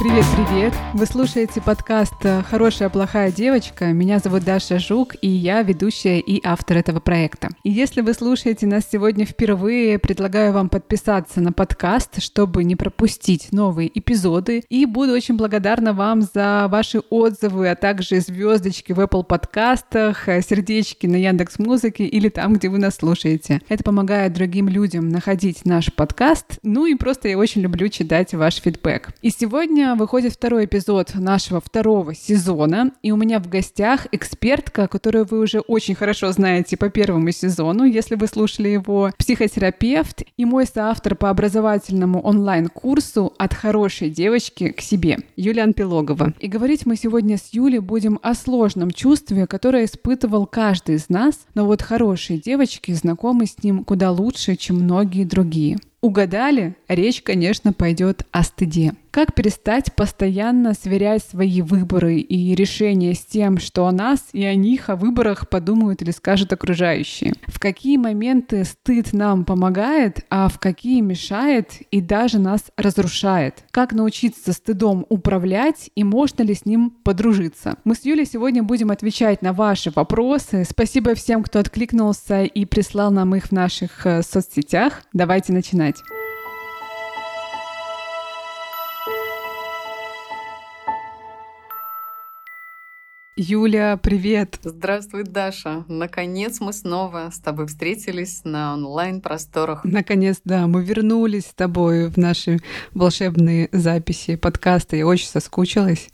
Привет-привет! Вы слушаете подкаст «Хорошая плохая девочка». Меня зовут Даша Жук, и я ведущая и автор этого проекта. И если вы слушаете нас сегодня впервые, предлагаю вам подписаться на подкаст, чтобы не пропустить новые эпизоды. И буду очень благодарна вам за ваши отзывы, а также звездочки в Apple подкастах, сердечки на Яндекс Музыке или там, где вы нас слушаете. Это помогает другим людям находить наш подкаст. Ну и просто я очень люблю читать ваш фидбэк. И сегодня выходит второй эпизод нашего второго сезона, и у меня в гостях экспертка, которую вы уже очень хорошо знаете по первому сезону, если вы слушали его, психотерапевт и мой соавтор по образовательному онлайн-курсу «От хорошей девочки к себе» Юлия Анпилогова. И говорить мы сегодня с Юлей будем о сложном чувстве, которое испытывал каждый из нас, но вот хорошие девочки знакомы с ним куда лучше, чем многие другие. Угадали? Речь, конечно, пойдет о стыде. Как перестать постоянно сверять свои выборы и решения с тем, что о нас и о них, о выборах подумают или скажут окружающие? В какие моменты стыд нам помогает, а в какие мешает и даже нас разрушает? Как научиться стыдом управлять и можно ли с ним подружиться? Мы с Юлей сегодня будем отвечать на ваши вопросы. Спасибо всем, кто откликнулся и прислал нам их в наших э, соцсетях. Давайте начинать. Юля, привет! Здравствуй, Даша! Наконец мы снова с тобой встретились на онлайн-просторах. Наконец, да, мы вернулись с тобой в наши волшебные записи подкаста. Я очень соскучилась,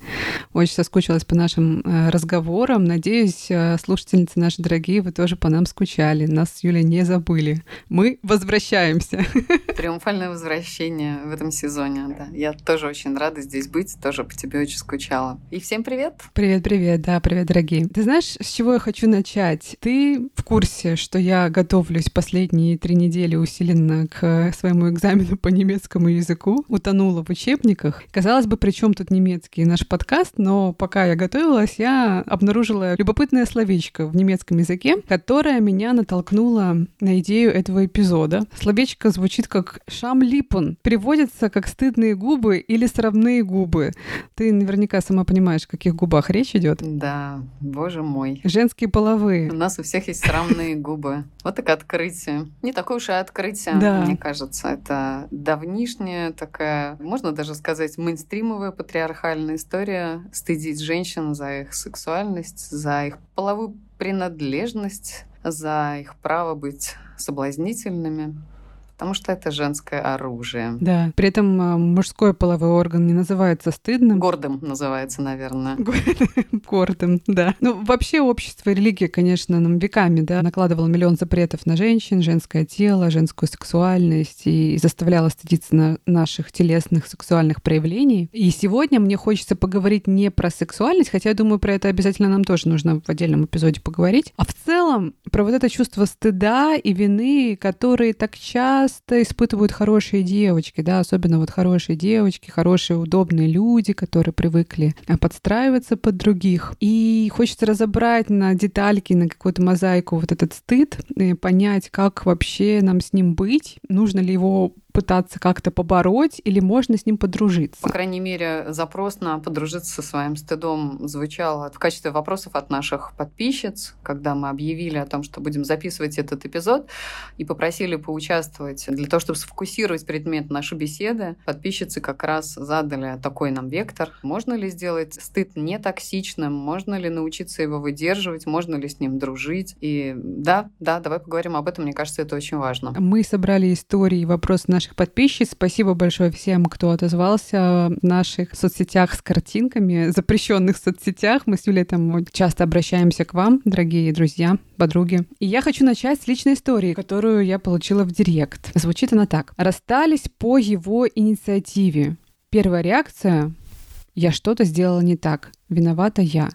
очень соскучилась по нашим э, разговорам. Надеюсь, э, слушательницы наши дорогие, вы тоже по нам скучали. Нас с Юлей не забыли. Мы возвращаемся. Триумфальное возвращение в этом сезоне, да. Я тоже очень рада здесь быть, тоже по тебе очень скучала. И всем привет! Привет-привет, да, привет, дорогие. Ты знаешь, с чего я хочу начать? Ты в курсе, что я готовлюсь последние три недели усиленно к своему экзамену по немецкому языку, утонула в учебниках. Казалось бы, при чем тут немецкий наш подкаст, но пока я готовилась, я обнаружила любопытное словечко в немецком языке, которое меня натолкнуло на идею этого эпизода. Словечко звучит как «шамлипун», переводится как «стыдные губы» или «сравные губы». Ты наверняка сама понимаешь, о каких губах речь идет. Да, боже мой. Женские половые. У нас у всех есть срамные губы. Вот такое открытие. Не такое уж и открытие, да. мне кажется. Это давнишняя такая, можно даже сказать, мейнстримовая патриархальная история стыдить женщин за их сексуальность, за их половую принадлежность, за их право быть соблазнительными потому что это женское оружие. Да. При этом а, мужской половой орган не называется стыдным. Гордым называется, наверное. Гордым, да. Ну, вообще общество и религия, конечно, нам веками, да, накладывало миллион запретов на женщин, женское тело, женскую сексуальность и заставляло стыдиться на наших телесных сексуальных проявлений. И сегодня мне хочется поговорить не про сексуальность, хотя я думаю, про это обязательно нам тоже нужно в отдельном эпизоде поговорить, а в целом про вот это чувство стыда и вины, которые так часто часто испытывают хорошие девочки, да, особенно вот хорошие девочки, хорошие удобные люди, которые привыкли а, подстраиваться под других. И хочется разобрать на детальки, на какую-то мозаику вот этот стыд, и понять, как вообще нам с ним быть, нужно ли его пытаться как-то побороть или можно с ним подружиться? По крайней мере, запрос на подружиться со своим стыдом звучал в качестве вопросов от наших подписчиц, когда мы объявили о том, что будем записывать этот эпизод и попросили поучаствовать для того, чтобы сфокусировать предмет нашей беседы. Подписчицы как раз задали такой нам вектор. Можно ли сделать стыд не токсичным? Можно ли научиться его выдерживать? Можно ли с ним дружить? И да, да, давай поговорим об этом. Мне кажется, это очень важно. Мы собрали истории и вопросы наших наших подписчиц. Спасибо большое всем, кто отозвался в наших соцсетях с картинками, запрещенных соцсетях. Мы с Юлей там часто обращаемся к вам, дорогие друзья, подруги. И я хочу начать с личной истории, которую я получила в Директ. Звучит она так. Расстались по его инициативе. Первая реакция — я что-то сделала не так. Виновата я.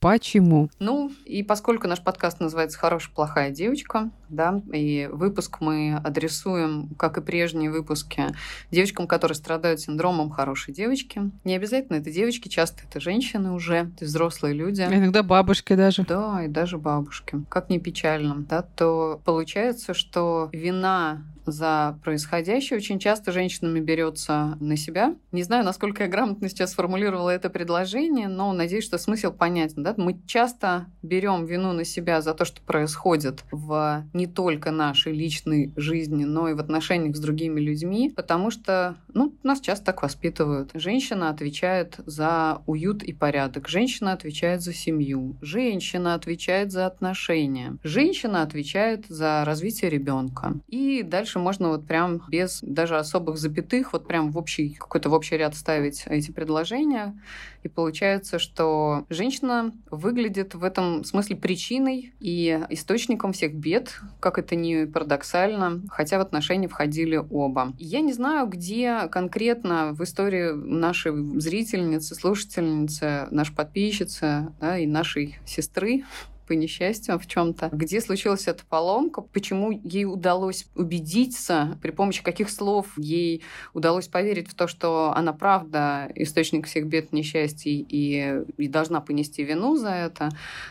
Почему? Ну, и поскольку наш подкаст называется «Хорошая, плохая девочка», да, и выпуск мы адресуем, как и прежние выпуски, девочкам, которые страдают синдромом хорошей девочки. Не обязательно это девочки, часто это женщины уже, это взрослые люди. Иногда бабушки даже. Да, и даже бабушки. Как не печально, да, то получается, что вина за происходящее очень часто женщинами берется на себя. Не знаю, насколько я грамотно сейчас сформулировала это предложение, но надеюсь, что смысл понятен. Да? Мы часто берем вину на себя за то, что происходит в не только нашей личной жизни, но и в отношениях с другими людьми, потому что ну, нас часто так воспитывают. Женщина отвечает за уют и порядок, женщина отвечает за семью, женщина отвечает за отношения, женщина отвечает за развитие ребенка. И дальше можно вот прям без даже особых запятых, вот прям в общий, какой-то в общий ряд ставить эти предложения. И получается, что женщина выглядит в этом смысле причиной и источником всех бед, как это ни парадоксально, хотя в отношения входили оба. Я не знаю, где конкретно в истории нашей зрительницы, слушательницы, нашей подписчицы да, и нашей сестры по несчастью в чем-то, где случилась эта поломка, почему ей удалось убедиться, при помощи каких слов ей удалось поверить в то, что она правда источник всех бед, несчастий и, и должна понести вину за это.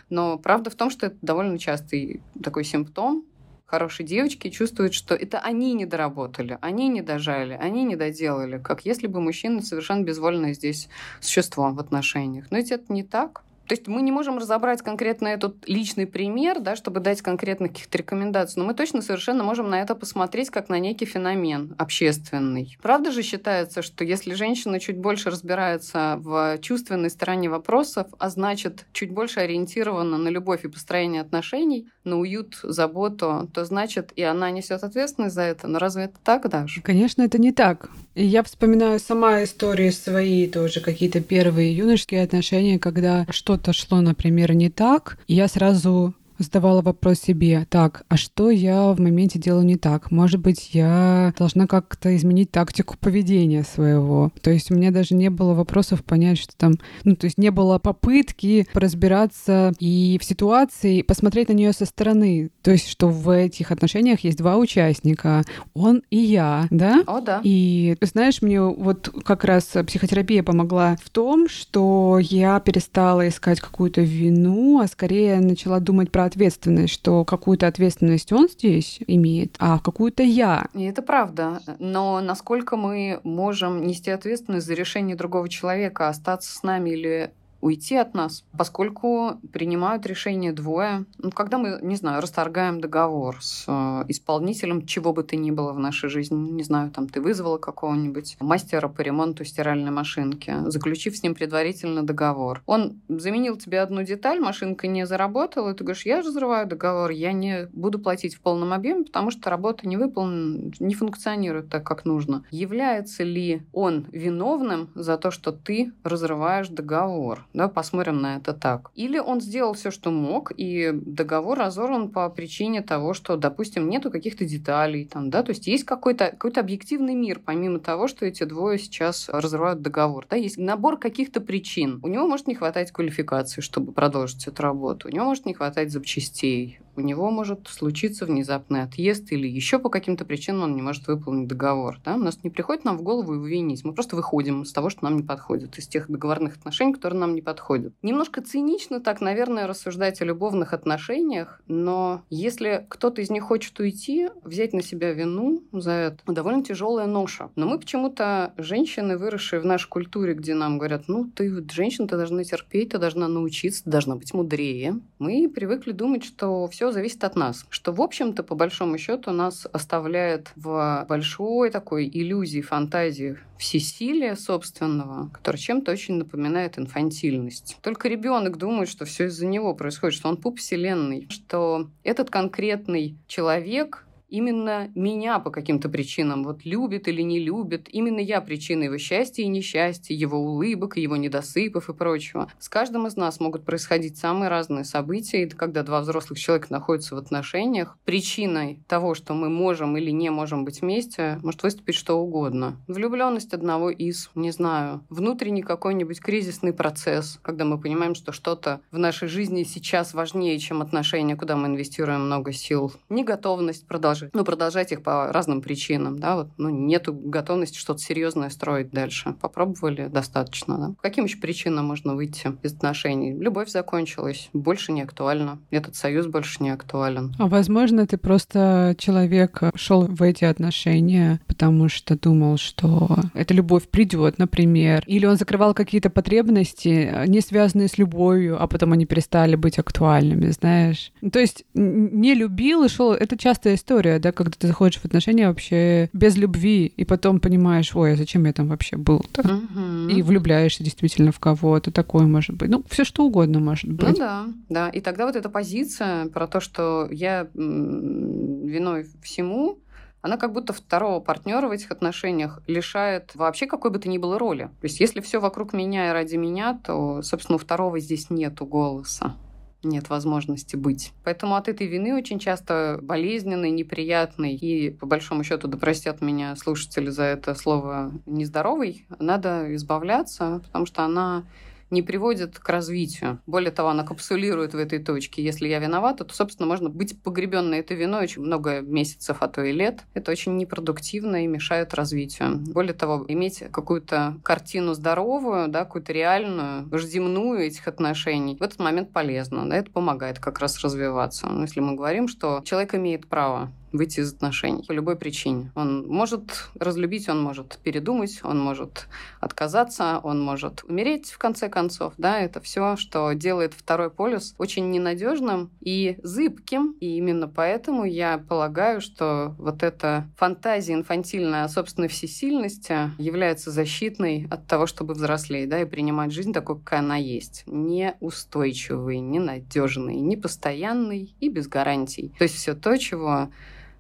Но правда в том, что это довольно частый такой симптом, хорошие девочки чувствуют, что это они не доработали, они не дожали, они не доделали, как если бы мужчина совершенно безвольное здесь существо в отношениях. Но ведь это не так. То есть мы не можем разобрать конкретно этот личный пример, да, чтобы дать конкретных каких-то рекомендаций, но мы точно совершенно можем на это посмотреть как на некий феномен общественный. Правда же считается, что если женщина чуть больше разбирается в чувственной стороне вопросов, а значит чуть больше ориентирована на любовь и построение отношений, на уют, заботу, то значит и она несет ответственность за это. Но разве это так даже? Конечно, это не так. И я вспоминаю сама истории свои тоже, какие-то первые юношеские отношения, когда что что-то шло, например, не так, я сразу задавала вопрос себе, так, а что я в моменте делаю не так? Может быть, я должна как-то изменить тактику поведения своего. То есть у меня даже не было вопросов понять, что там, ну, то есть не было попытки разбираться и в ситуации, посмотреть на нее со стороны. То есть, что в этих отношениях есть два участника, он и я, да? О, да. И знаешь, мне вот как раз психотерапия помогла в том, что я перестала искать какую-то вину, а скорее начала думать про ответственность, что какую-то ответственность он здесь имеет, а какую-то я. И это правда. Но насколько мы можем нести ответственность за решение другого человека, остаться с нами или уйти от нас, поскольку принимают решение двое. Ну, когда мы, не знаю, расторгаем договор с э, исполнителем чего бы то ни было в нашей жизни, не знаю, там ты вызвала какого-нибудь мастера по ремонту стиральной машинки, заключив с ним предварительно договор. Он заменил тебе одну деталь, машинка не заработала, и ты говоришь, я разрываю договор, я не буду платить в полном объеме, потому что работа не выполнена, не функционирует так, как нужно. Является ли он виновным за то, что ты разрываешь договор? Да, посмотрим на это так. Или он сделал все, что мог, и договор разорван по причине того, что, допустим, нету каких-то деталей, там, да, то есть есть какой-то какой объективный мир, помимо того, что эти двое сейчас разрывают договор. Да, есть набор каких-то причин. У него может не хватать квалификации, чтобы продолжить эту работу. У него может не хватать запчастей у него может случиться внезапный отъезд или еще по каким-то причинам он не может выполнить договор. Да? У нас не приходит нам в голову его винить. Мы просто выходим из того, что нам не подходит, из тех договорных отношений, которые нам не подходят. Немножко цинично так, наверное, рассуждать о любовных отношениях, но если кто-то из них хочет уйти, взять на себя вину за это довольно тяжелая ноша. Но мы почему-то женщины, выросшие в нашей культуре, где нам говорят, ну, ты женщина, ты должна терпеть, ты должна научиться, ты должна быть мудрее. Мы привыкли думать, что все зависит от нас. Что, в общем-то, по большому счету, нас оставляет в большой такой иллюзии, фантазии всесилия собственного, который чем-то очень напоминает инфантильность. Только ребенок думает, что все из-за него происходит, что он пуп вселенной, что этот конкретный человек именно меня по каким-то причинам, вот любит или не любит, именно я причина его счастья и несчастья, его улыбок, его недосыпов и прочего. С каждым из нас могут происходить самые разные события, и когда два взрослых человека находятся в отношениях, причиной того, что мы можем или не можем быть вместе, может выступить что угодно. Влюбленность одного из, не знаю, внутренний какой-нибудь кризисный процесс, когда мы понимаем, что что-то в нашей жизни сейчас важнее, чем отношения, куда мы инвестируем много сил. Неготовность продолжать, ну, продолжать их по разным причинам, да, вот, ну, нету готовности что-то серьезное строить дальше. Попробовали, достаточно, да. По каким еще причинам можно выйти из отношений? Любовь закончилась, больше не актуально, этот союз больше не актуален. А возможно, ты просто человек шел в эти отношения, потому что думал, что эта любовь придет, например, или он закрывал какие-то потребности, не связанные с любовью, а потом они перестали быть актуальными, знаешь. То есть не любил и шел. Это частая история, да, когда ты заходишь в отношения вообще без любви, и потом понимаешь, ой, а зачем я там вообще был-то? Угу. И влюбляешься действительно в кого-то. Такое может быть. Ну, все что угодно может ну быть. Ну да, да. И тогда вот эта позиция про то, что я виной всему, она как будто второго партнера в этих отношениях лишает вообще какой бы то ни было роли. То есть если все вокруг меня и ради меня, то, собственно, у второго здесь нету голоса нет возможности быть. Поэтому от этой вины очень часто болезненной, неприятной и, по большому счету, да простят меня слушатели за это слово нездоровый, надо избавляться, потому что она не приводит к развитию. Более того, она капсулирует в этой точке. Если я виновата, то, собственно, можно быть погребенной этой виной очень много месяцев, а то и лет. Это очень непродуктивно и мешает развитию. Более того, иметь какую-то картину здоровую, да, какую-то реальную, ждемную этих отношений, в этот момент полезно. Да, это помогает как раз развиваться. Но если мы говорим, что человек имеет право выйти из отношений по любой причине. Он может разлюбить, он может передумать, он может отказаться, он может умереть в конце концов. Да, это все, что делает второй полюс очень ненадежным и зыбким. И именно поэтому я полагаю, что вот эта фантазия инфантильная о собственной всесильности является защитной от того, чтобы взрослеть, да, и принимать жизнь такой, какая она есть. Неустойчивый, ненадежный, непостоянный и без гарантий. То есть все то, чего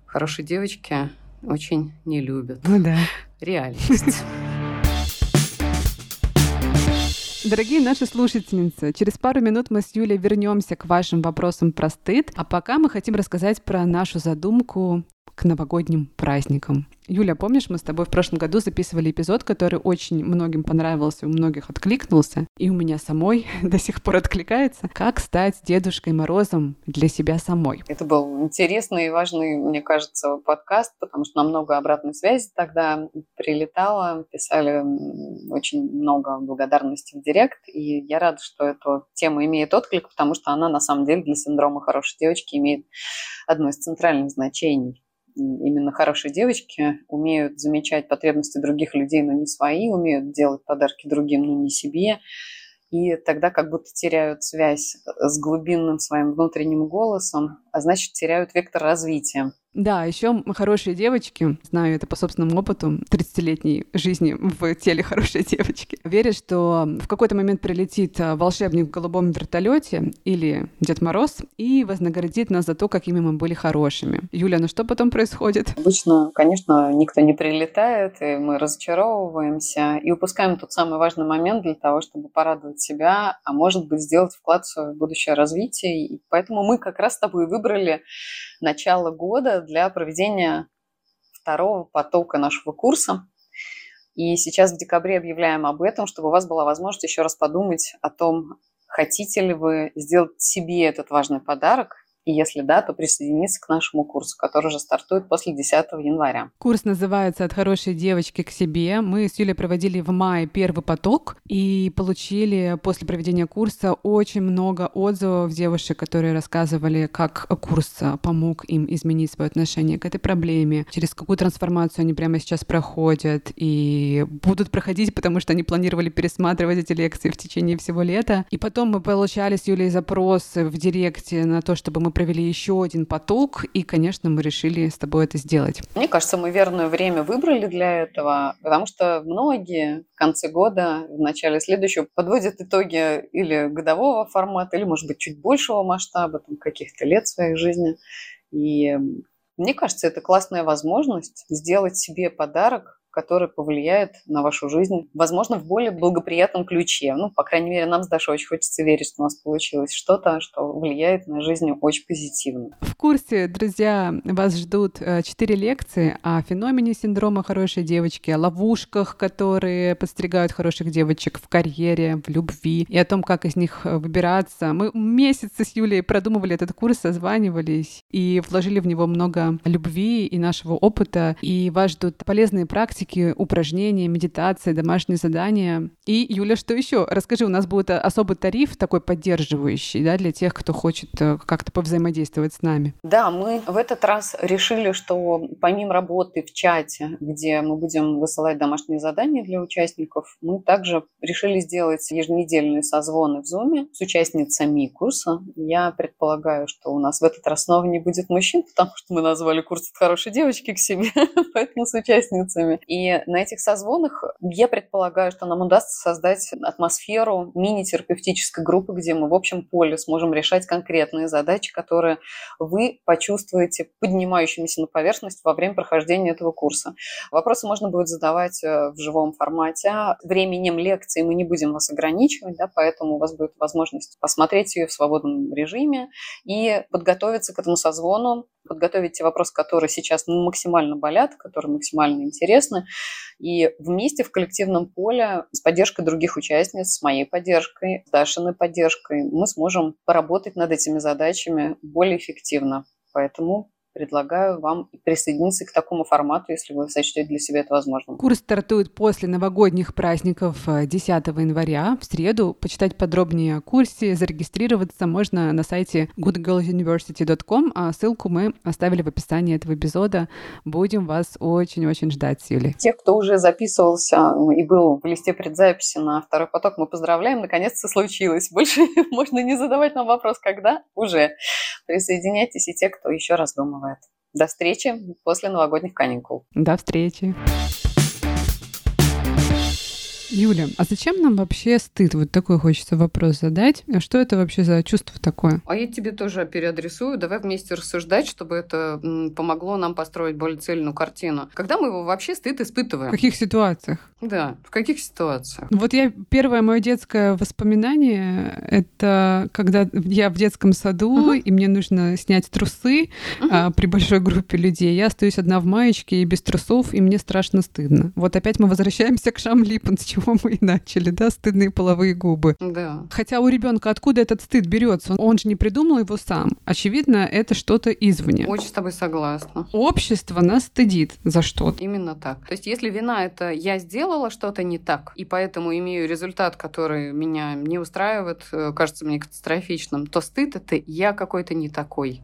хорошие девочки очень не любят. Ну да. Реальность. Дорогие наши слушательницы, через пару минут мы с Юлей вернемся к вашим вопросам про стыд, а пока мы хотим рассказать про нашу задумку к новогодним праздникам. Юля, помнишь, мы с тобой в прошлом году записывали эпизод, который очень многим понравился, у многих откликнулся, и у меня самой до сих пор откликается. Как стать Дедушкой Морозом для себя самой? Это был интересный и важный, мне кажется, подкаст, потому что нам много обратной связи тогда прилетало, писали очень много благодарности в директ, и я рада, что эта тема имеет отклик, потому что она на самом деле для синдрома хорошей девочки имеет одно из центральных значений именно хорошие девочки умеют замечать потребности других людей, но не свои, умеют делать подарки другим, но не себе. И тогда как будто теряют связь с глубинным своим внутренним голосом, а значит теряют вектор развития. Да, еще хорошие девочки, знаю это по собственному опыту 30-летней жизни в теле хорошей девочки, верят, что в какой-то момент прилетит а, волшебник в голубом вертолете или Дед Мороз и вознаградит нас за то, какими мы были хорошими. Юля, ну что потом происходит? Обычно, конечно, никто не прилетает, и мы разочаровываемся и упускаем тот самый важный момент для того, чтобы порадовать себя, а может быть сделать вклад в свое будущее развитие. И поэтому мы как раз с тобой выбрали начало года для проведения второго потока нашего курса. И сейчас в декабре объявляем об этом, чтобы у вас была возможность еще раз подумать о том, хотите ли вы сделать себе этот важный подарок и если да, то присоединиться к нашему курсу, который уже стартует после 10 января. Курс называется «От хорошей девочки к себе». Мы с Юлей проводили в мае первый поток и получили после проведения курса очень много отзывов девушек, которые рассказывали, как курс помог им изменить свое отношение к этой проблеме, через какую трансформацию они прямо сейчас проходят и будут проходить, потому что они планировали пересматривать эти лекции в течение всего лета. И потом мы получали с Юлей запросы в директе на то, чтобы мы провели еще один поток, и, конечно, мы решили с тобой это сделать. Мне кажется, мы верное время выбрали для этого, потому что многие в конце года, в начале следующего подводят итоги или годового формата, или, может быть, чуть большего масштаба, там, каких-то лет своей жизни. И Мне кажется, это классная возможность сделать себе подарок который повлияет на вашу жизнь, возможно, в более благоприятном ключе. Ну, по крайней мере, нам с Дашей очень хочется верить, что у нас получилось что-то, что влияет на жизнь очень позитивно. В курсе, друзья, вас ждут э, четыре лекции о феномене синдрома хорошей девочки, о ловушках, которые подстерегают хороших девочек в карьере, в любви, и о том, как из них э, выбираться. Мы месяцы с Юлей продумывали этот курс, созванивались и вложили в него много любви и нашего опыта, и вас ждут полезные практики, практики, упражнения, медитации, домашние задания. И, Юля, что еще? Расскажи, у нас будет особый тариф такой поддерживающий, да, для тех, кто хочет э, как-то повзаимодействовать с нами. Да, мы в этот раз решили, что помимо работы в чате, где мы будем высылать домашние задания для участников, мы также решили сделать еженедельные созвоны в Zoom с участницами курса. Я предполагаю, что у нас в этот раз снова не будет мужчин, потому что мы назвали курс от хорошей девочки к себе, поэтому с участницами. И на этих созвонах я предполагаю, что нам удастся создать атмосферу мини-терапевтической группы, где мы в общем поле сможем решать конкретные задачи, которые вы почувствуете поднимающимися на поверхность во время прохождения этого курса. Вопросы можно будет задавать э, в живом формате. Временем лекции мы не будем вас ограничивать, да, поэтому у вас будет возможность посмотреть ее в свободном режиме и подготовиться к этому созвону подготовить те вопросы, которые сейчас максимально болят, которые максимально интересны, и вместе в коллективном поле с поддержкой других участниц, с моей поддержкой, с Дашиной поддержкой мы сможем поработать над этими задачами более эффективно. Поэтому предлагаю вам присоединиться к такому формату, если вы сочтете для себя это возможным. Курс стартует после новогодних праздников 10 э, января, в среду. Почитать подробнее о курсе, зарегистрироваться можно на сайте goodgirlsuniversity.com, а ссылку мы оставили в описании этого эпизода. Будем вас очень-очень ждать, Юли. Тех, кто уже записывался и был в листе предзаписи на второй поток, мы поздравляем, наконец-то случилось. Больше можно не задавать нам вопрос, когда? Уже. Присоединяйтесь и те, кто еще раздумывает бывает. До встречи после новогодних каникул. До встречи. Юля, а зачем нам вообще стыд? Вот такой хочется вопрос задать. А что это вообще за чувство такое? А я тебе тоже переадресую. Давай вместе рассуждать, чтобы это помогло нам построить более цельную картину. Когда мы его вообще стыд испытываем? В каких ситуациях? Да, в каких ситуациях? Вот я первое мое детское воспоминание это когда я в детском саду угу. и мне нужно снять трусы угу. а, при большой группе людей. Я остаюсь одна в маечке и без трусов, и мне страшно стыдно. Вот опять мы возвращаемся к Шам Липпен, с чего мы и начали, да, стыдные половые губы. Да. Хотя у ребенка откуда этот стыд берется? Он же не придумал его сам. Очевидно, это что-то извне. Очень с тобой согласна. Общество нас стыдит за что-то. Именно так. То есть, если вина это я сделала что-то не так, и поэтому имею результат, который меня не устраивает, э, кажется мне катастрофичным, то стыд это я какой-то не такой.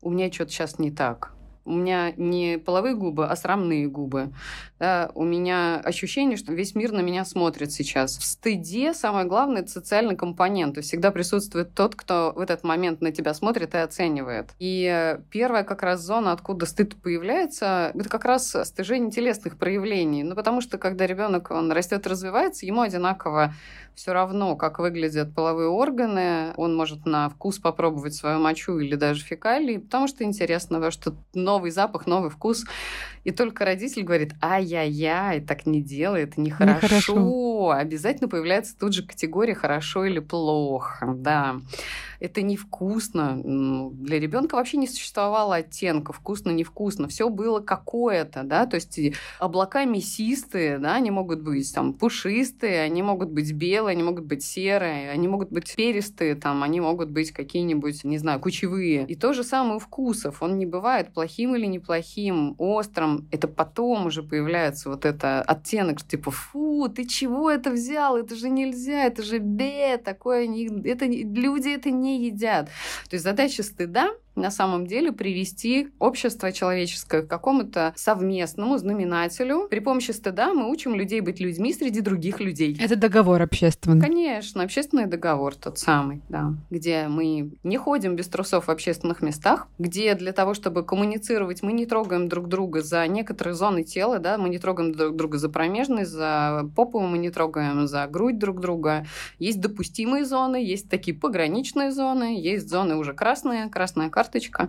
У меня что-то сейчас не так у меня не половые губы, а срамные губы. Да, у меня ощущение, что весь мир на меня смотрит сейчас. В стыде самое главное — это социальный компонент. То есть всегда присутствует тот, кто в этот момент на тебя смотрит и оценивает. И первая как раз зона, откуда стыд появляется, это как раз стыжение телесных проявлений. Ну, потому что когда ребенок он растет развивается, ему одинаково все равно, как выглядят половые органы, он может на вкус попробовать свою мочу или даже фекалии, потому что интересно, что новый запах, новый вкус. И только родитель говорит, ай-яй-яй, так не делай, это нехорошо. нехорошо. Обязательно появляется тут же категория хорошо или плохо. Да это невкусно. Для ребенка вообще не существовало оттенка вкусно, невкусно. Все было какое-то, да, то есть облака мясистые, да, они могут быть там пушистые, они могут быть белые, они могут быть серые, они могут быть перистые, там, они могут быть какие-нибудь, не знаю, кучевые. И то же самое у вкусов. Он не бывает плохим или неплохим, острым. Это потом уже появляется вот это оттенок, типа, фу, ты чего это взял? Это же нельзя, это же бе, такое, не, это люди это не едят. То есть задача стыда на самом деле привести общество человеческое к какому-то совместному знаменателю. При помощи стыда мы учим людей быть людьми среди других людей. Это договор общественный. Конечно, общественный договор тот самый, да, где мы не ходим без трусов в общественных местах, где для того, чтобы коммуницировать, мы не трогаем друг друга за некоторые зоны тела, да, мы не трогаем друг друга за промежность, за попу мы не трогаем, за грудь друг друга. Есть допустимые зоны, есть такие пограничные зоны, есть зоны уже красные, красная карта, карточка.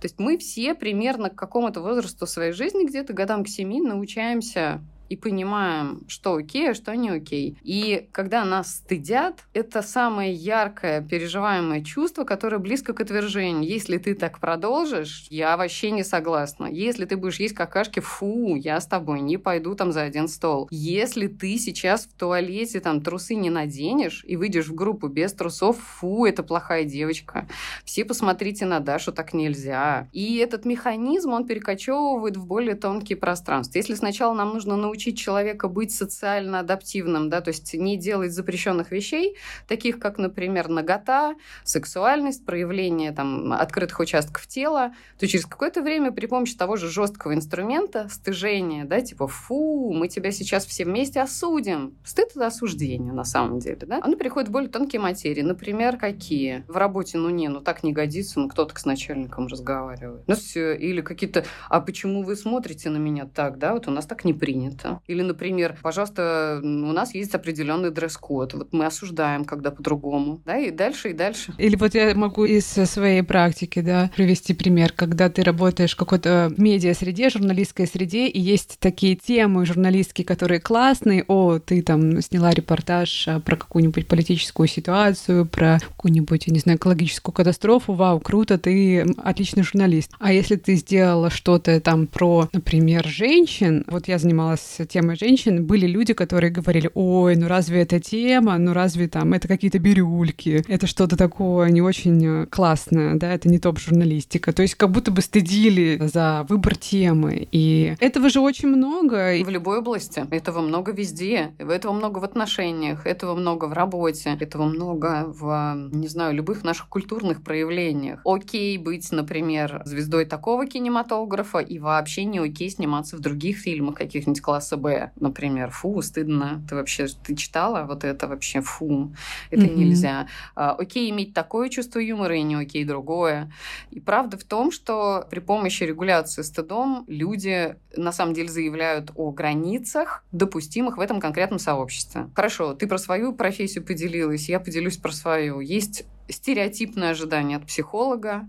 То есть мы все примерно к какому-то возрасту своей жизни, где-то годам к семи, научаемся и понимаем, что окей, а что не окей. И когда нас стыдят, это самое яркое переживаемое чувство, которое близко к отвержению. Если ты так продолжишь, я вообще не согласна. Если ты будешь есть какашки, фу, я с тобой не пойду там за один стол. Если ты сейчас в туалете там трусы не наденешь и выйдешь в группу без трусов, фу, это плохая девочка. Все посмотрите на Дашу, так нельзя. И этот механизм, он перекочевывает в более тонкие пространства. Если сначала нам нужно научиться учить человека быть социально адаптивным, да, то есть не делать запрещенных вещей, таких как, например, нагота, сексуальность, проявление там, открытых участков тела, то через какое-то время при помощи того же жесткого инструмента, стыжения, да, типа «фу, мы тебя сейчас все вместе осудим». Стыд — это осуждение на самом деле, да? Оно переходит в более тонкие материи. Например, какие? В работе, ну не, ну так не годится, ну кто-то с начальником разговаривает. Ну все, или какие-то «а почему вы смотрите на меня так, да, вот у нас так не принято». Или, например, пожалуйста, у нас есть определенный дресс-код. Вот мы осуждаем, когда по-другому. Да, и дальше, и дальше. Или вот я могу из своей практики, да, привести пример, когда ты работаешь в какой-то медиа-среде, журналистской среде, и есть такие темы журналистские, которые классные. О, ты там сняла репортаж а, про какую-нибудь политическую ситуацию, про какую-нибудь, я не знаю, экологическую катастрофу. Вау, круто, ты отличный журналист. А если ты сделала что-то там про, например, женщин, вот я занималась темой женщин, были люди, которые говорили, ой, ну разве это тема, ну разве там это какие-то бирюльки, это что-то такое не очень э, классное, да, это не топ-журналистика. То есть как будто бы стыдили за выбор темы. И этого же очень много. В любой области. Этого много везде. Этого много в отношениях, этого много в работе, этого много в, не знаю, любых наших культурных проявлениях. Окей быть, например, звездой такого кинематографа и вообще не окей сниматься в других фильмах каких-нибудь классных КСБ, например. Фу, стыдно. Ты вообще, ты читала вот это вообще? Фу, это mm-hmm. нельзя. А, окей иметь такое чувство юмора и не окей другое. И правда в том, что при помощи регуляции стыдом люди на самом деле заявляют о границах, допустимых в этом конкретном сообществе. Хорошо, ты про свою профессию поделилась, я поделюсь про свою. Есть стереотипное ожидание от психолога,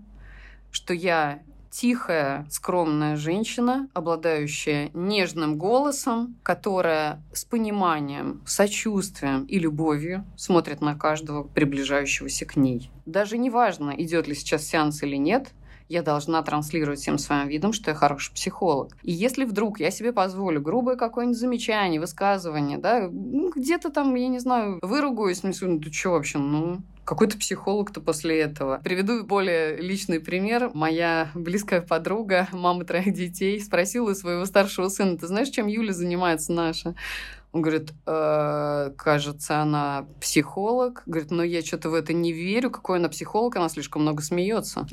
что я тихая, скромная женщина, обладающая нежным голосом, которая с пониманием, сочувствием и любовью смотрит на каждого приближающегося к ней. Даже неважно, идет ли сейчас сеанс или нет, я должна транслировать всем своим видом, что я хороший психолог. И если вдруг я себе позволю грубое какое-нибудь замечание, высказывание, да, ну, где-то там, я не знаю, выругаюсь, ну, ну ты что вообще, ну, какой-то психолог-то после этого. Приведу более личный пример. Моя близкая подруга, мама троих детей, спросила своего старшего сына, ты знаешь, чем Юля занимается наша? Он говорит, э, кажется, она психолог. Говорит, но я что-то в это не верю. Какой она психолог? Она слишком много смеется.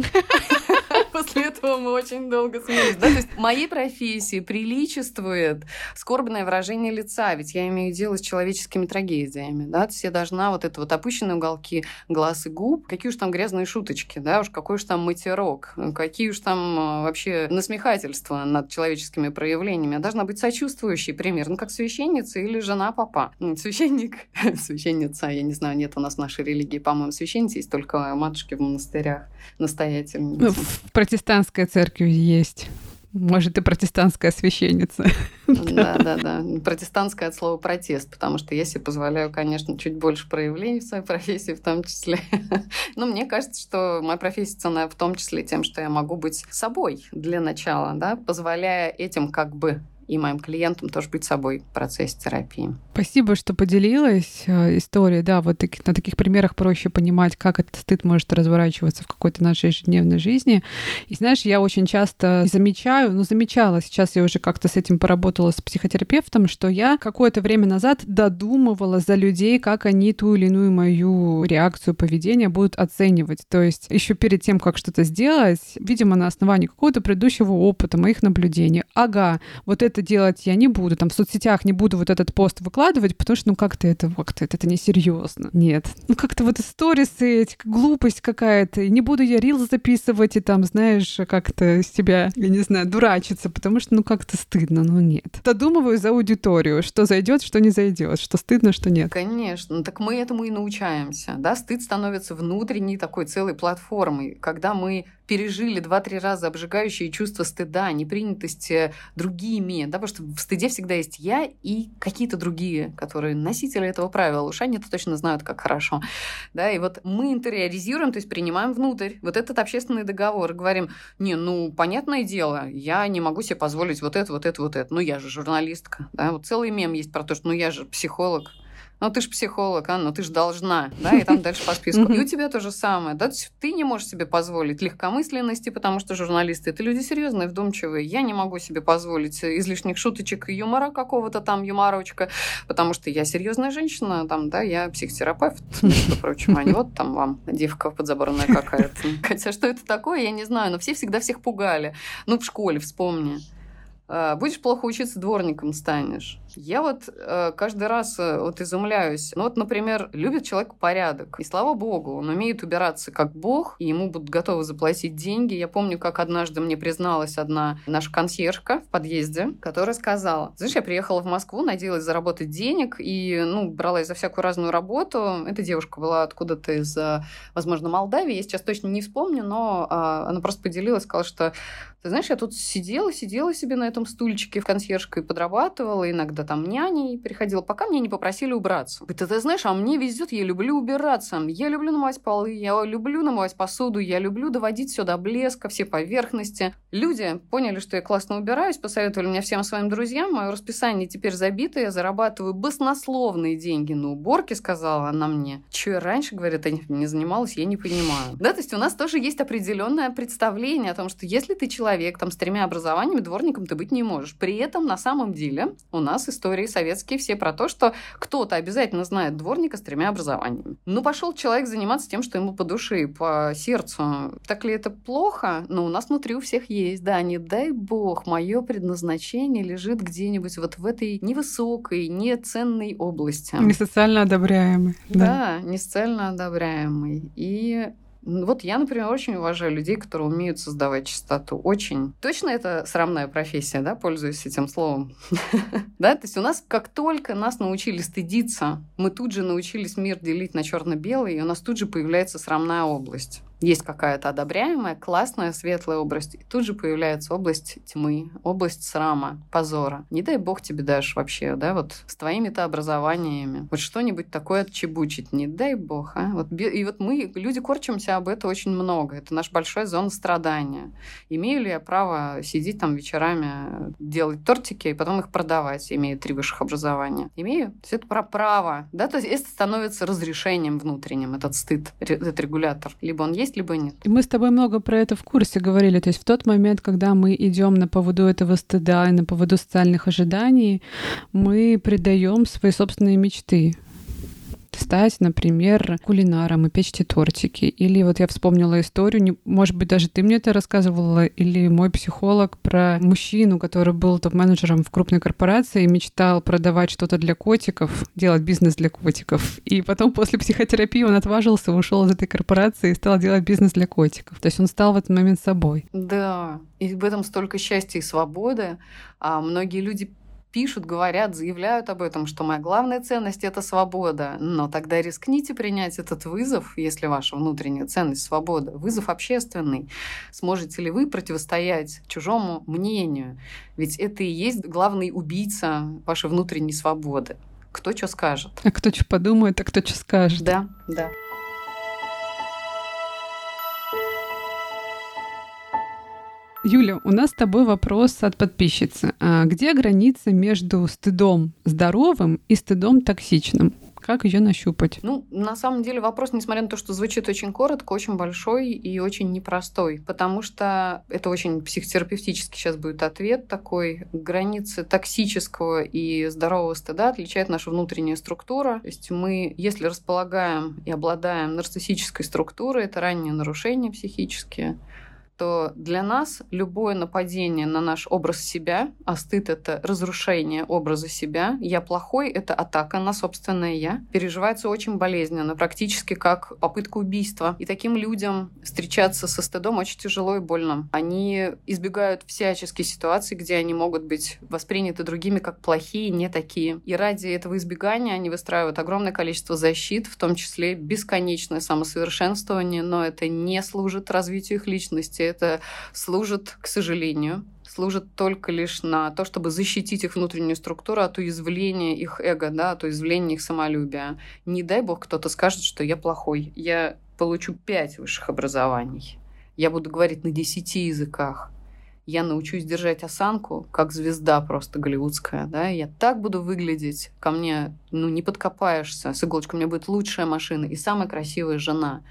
После этого мы очень долго смеялись. Да? То есть моей профессии приличествует скорбное выражение лица, ведь я имею дело с человеческими трагедиями. Да? То есть я должна вот это вот опущенные уголки глаз и губ, какие уж там грязные шуточки, да, уж какой уж там матерок, какие уж там э, вообще насмехательства над человеческими проявлениями. Я должна быть сочувствующей примерно как священница или жена папа. Священник, священница, я не знаю, нет у нас нашей религии, по-моему, священницы есть только матушки в монастырях, настоятельницы. Ну, протестантской церкви есть. Может, и протестантская священница. Да, да, да. Протестантская от слова протест, потому что я себе позволяю, конечно, чуть больше проявлений в своей профессии в том числе. Но мне кажется, что моя профессия ценная в том числе тем, что я могу быть собой для начала, да, позволяя этим как бы и моим клиентам тоже быть собой в процессе терапии. Спасибо, что поделилась э, историей. Да, вот на таких примерах проще понимать, как этот стыд может разворачиваться в какой-то нашей ежедневной жизни. И знаешь, я очень часто замечаю, ну, замечала, сейчас я уже как-то с этим поработала с психотерапевтом, что я какое-то время назад додумывала за людей, как они ту или иную мою реакцию поведения будут оценивать. То есть еще перед тем, как что-то сделать, видимо, на основании какого-то предыдущего опыта, моих наблюдений. Ага, вот это это делать я не буду. Там в соцсетях не буду вот этот пост выкладывать, потому что, ну, как-то это, как-то это, это несерьезно. Нет. Ну, как-то вот сторисы, эти, глупость какая-то. Не буду я рил записывать и там, знаешь, как-то себя, я не знаю, дурачиться, потому что, ну, как-то стыдно, ну, нет. Додумываю за аудиторию, что зайдет, что не зайдет, что стыдно, что нет. Конечно. Так мы этому и научаемся, да? Стыд становится внутренней такой целой платформой, когда мы пережили два-три раза обжигающие чувства стыда, непринятости другими, да, потому что в стыде всегда есть я и какие-то другие, которые носители этого правила. Уж они это точно знают, как хорошо. Да, и вот мы интериоризируем, то есть принимаем внутрь вот этот общественный договор говорим, не, ну, понятное дело, я не могу себе позволить вот это, вот это, вот это. Ну, я же журналистка. Да? Вот целый мем есть про то, что ну, я же психолог ну ты же психолог, Анна, ну ты же должна, да, и там дальше по списку. И у тебя то же самое, да, ты не можешь себе позволить легкомысленности, потому что журналисты это люди серьезные, вдумчивые. Я не могу себе позволить излишних шуточек и юмора какого-то там, юморочка, потому что я серьезная женщина, там, да, я психотерапевт, между прочим, а не вот там вам девка подзаборная какая-то. Хотя что это такое, я не знаю, но все всегда всех пугали. Ну, в школе, вспомни. А, будешь плохо учиться, дворником станешь. Я вот э, каждый раз э, вот изумляюсь. Ну вот, например, любит человек порядок. И слава богу, он умеет убираться как бог, и ему будут готовы заплатить деньги. Я помню, как однажды мне призналась одна наша консьержка в подъезде, которая сказала, знаешь, я приехала в Москву, надеялась заработать денег, и, ну, бралась за всякую разную работу. Эта девушка была откуда-то из, э, возможно, Молдавии, я сейчас точно не вспомню, но э, она просто поделилась, сказала, что ты знаешь, я тут сидела, сидела себе на этом стульчике в консьержке и подрабатывала, иногда иногда там няней приходила, пока мне не попросили убраться. Говорит, ты знаешь, а мне везет, я люблю убираться, я люблю намывать полы, я люблю намывать посуду, я люблю доводить все до блеска, все поверхности. Люди поняли, что я классно убираюсь, посоветовали мне всем своим друзьям, мое расписание теперь забито, я зарабатываю баснословные деньги на уборке, сказала она мне. Че я раньше, говорит, этим не занималась, я не понимаю. Да, то есть у нас тоже есть определенное представление о том, что если ты человек там с тремя образованиями, дворником ты быть не можешь. При этом на самом деле у нас истории советские все про то, что кто-то обязательно знает дворника с тремя образованиями. Ну, пошел человек заниматься тем, что ему по душе, по сердцу. Так ли это плохо? Но ну, у нас внутри у всех есть. Да, не дай бог, мое предназначение лежит где-нибудь вот в этой невысокой, неценной области. Не социально одобряемый. Да, да не социально одобряемый. И вот я, например, очень уважаю людей, которые умеют создавать чистоту. Очень. Точно это срамная профессия, да, пользуюсь этим словом. да, то есть у нас как только нас научили стыдиться, мы тут же научились мир делить на черно-белый, и у нас тут же появляется срамная область есть какая-то одобряемая, классная, светлая область, и тут же появляется область тьмы, область срама, позора. Не дай бог тебе дашь вообще, да, вот с твоими-то образованиями. Вот что-нибудь такое отчебучить, не дай бог, а. Вот, и вот мы, люди, корчимся об это очень много. Это наш большой зона страдания. Имею ли я право сидеть там вечерами, делать тортики и потом их продавать, имея три высших образования? Имею. То есть это про право, да, то есть это становится разрешением внутренним, этот стыд, этот регулятор. Либо он есть, есть, либо нет. И мы с тобой много про это в курсе говорили. То есть в тот момент, когда мы идем на поводу этого стыда и на поводу социальных ожиданий, мы предаем свои собственные мечты стать, например, кулинаром и печь тортики. Или вот я вспомнила историю, не, может быть, даже ты мне это рассказывала, или мой психолог про мужчину, который был топ-менеджером в крупной корпорации и мечтал продавать что-то для котиков, делать бизнес для котиков. И потом после психотерапии он отважился, ушел из этой корпорации и стал делать бизнес для котиков. То есть он стал в этот момент собой. Да, и в этом столько счастья и свободы. А многие люди пишут, говорят, заявляют об этом, что моя главная ценность — это свобода. Но тогда рискните принять этот вызов, если ваша внутренняя ценность — свобода. Вызов общественный. Сможете ли вы противостоять чужому мнению? Ведь это и есть главный убийца вашей внутренней свободы. Кто что скажет. А кто что подумает, а кто что скажет. Да, да. Юля, у нас с тобой вопрос от подписчицы. А где граница между стыдом здоровым и стыдом токсичным? Как ее нащупать? Ну, на самом деле вопрос, несмотря на то, что звучит очень коротко, очень большой и очень непростой, потому что это очень психотерапевтический сейчас будет ответ такой. Границы токсического и здорового стыда отличает наша внутренняя структура. То есть мы, если располагаем и обладаем нарциссической структурой, это ранние нарушения психические, то для нас любое нападение на наш образ себя, а стыд — это разрушение образа себя, я плохой — это атака на собственное я, переживается очень болезненно, практически как попытка убийства. И таким людям встречаться со стыдом очень тяжело и больно. Они избегают всяческих ситуаций, где они могут быть восприняты другими как плохие, не такие. И ради этого избегания они выстраивают огромное количество защит, в том числе бесконечное самосовершенствование, но это не служит развитию их личности, это служит, к сожалению, служит только лишь на то, чтобы защитить их внутреннюю структуру от уязвления их эго, да, от уязвления их самолюбия. Не дай бог кто-то скажет, что я плохой. Я получу пять высших образований. Я буду говорить на десяти языках. Я научусь держать осанку, как звезда просто голливудская, да, я так буду выглядеть, ко мне, ну, не подкопаешься, с иголочкой у меня будет лучшая машина и самая красивая жена.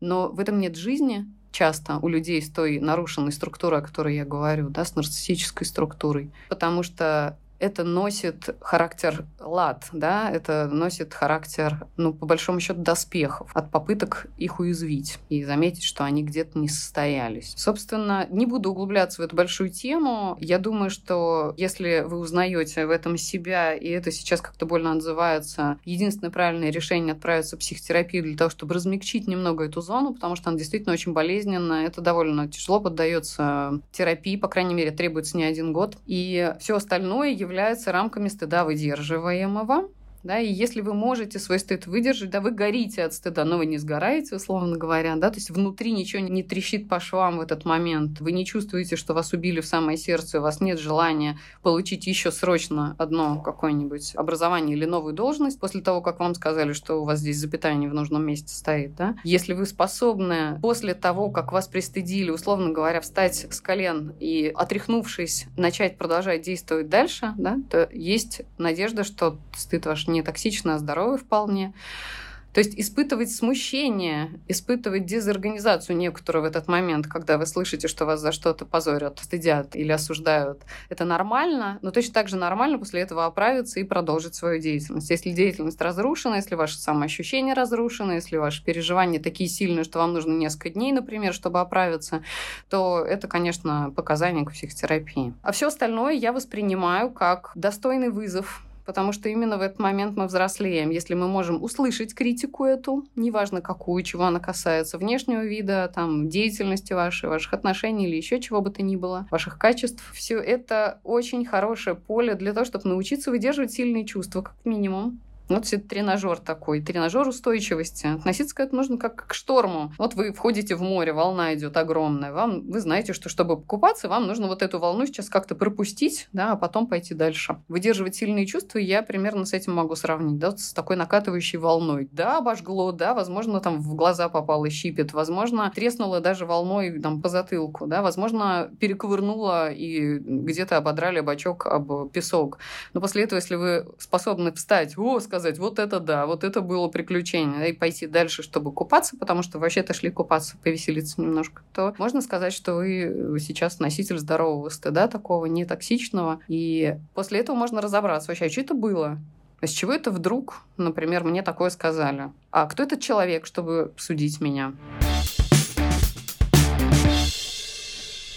Но в этом нет жизни, часто у людей с той нарушенной структурой, о которой я говорю, да, с нарциссической структурой. Потому что это носит характер лад, да, это носит характер, ну, по большому счету, доспехов от попыток их уязвить и заметить, что они где-то не состоялись. Собственно, не буду углубляться в эту большую тему. Я думаю, что если вы узнаете в этом себя, и это сейчас как-то больно отзывается, единственное правильное решение отправиться в психотерапию для того, чтобы размягчить немного эту зону, потому что она действительно очень болезненная, это довольно тяжело поддается терапии, по крайней мере, требуется не один год. И все остальное является рамками стыда выдерживаемого. Да, и если вы можете свой стыд выдержать, да, вы горите от стыда, но вы не сгораете, условно говоря, да, то есть внутри ничего не трещит по швам в этот момент, вы не чувствуете, что вас убили в самое сердце, у вас нет желания получить еще срочно одно какое-нибудь образование или новую должность после того, как вам сказали, что у вас здесь запятая не в нужном месте стоит, да. Если вы способны после того, как вас пристыдили, условно говоря, встать с колен и, отряхнувшись, начать продолжать действовать дальше, да, то есть надежда, что стыд ваш не токсично, а здоровый вполне. То есть испытывать смущение, испытывать дезорганизацию некоторую в этот момент, когда вы слышите, что вас за что-то позорят, стыдят или осуждают, это нормально, но точно так же нормально после этого оправиться и продолжить свою деятельность. Если деятельность разрушена, если ваше самоощущение разрушено, если ваши переживания такие сильные, что вам нужно несколько дней, например, чтобы оправиться, то это, конечно, показание к психотерапии. А все остальное я воспринимаю как достойный вызов потому что именно в этот момент мы взрослеем. Если мы можем услышать критику эту, неважно какую, чего она касается, внешнего вида, там, деятельности вашей, ваших отношений или еще чего бы то ни было, ваших качеств, все это очень хорошее поле для того, чтобы научиться выдерживать сильные чувства, как минимум, вот это тренажер такой, тренажер устойчивости. Относиться к этому нужно как к шторму. Вот вы входите в море, волна идет огромная. Вам, вы знаете, что чтобы купаться, вам нужно вот эту волну сейчас как-то пропустить, да, а потом пойти дальше. Выдерживать сильные чувства я примерно с этим могу сравнить, да, с такой накатывающей волной. Да, обожгло, да, возможно, там в глаза попало щипет, возможно, треснуло даже волной там по затылку, да, возможно, перековырнуло и где-то ободрали бачок об песок. Но после этого, если вы способны встать, о, сказать, сказать, вот это да, вот это было приключение, и пойти дальше, чтобы купаться, потому что вообще-то шли купаться, повеселиться немножко, то можно сказать, что вы сейчас носитель здорового стыда, такого не токсичного, и после этого можно разобраться вообще, а что это было? А с чего это вдруг, например, мне такое сказали? А кто этот человек, чтобы судить меня?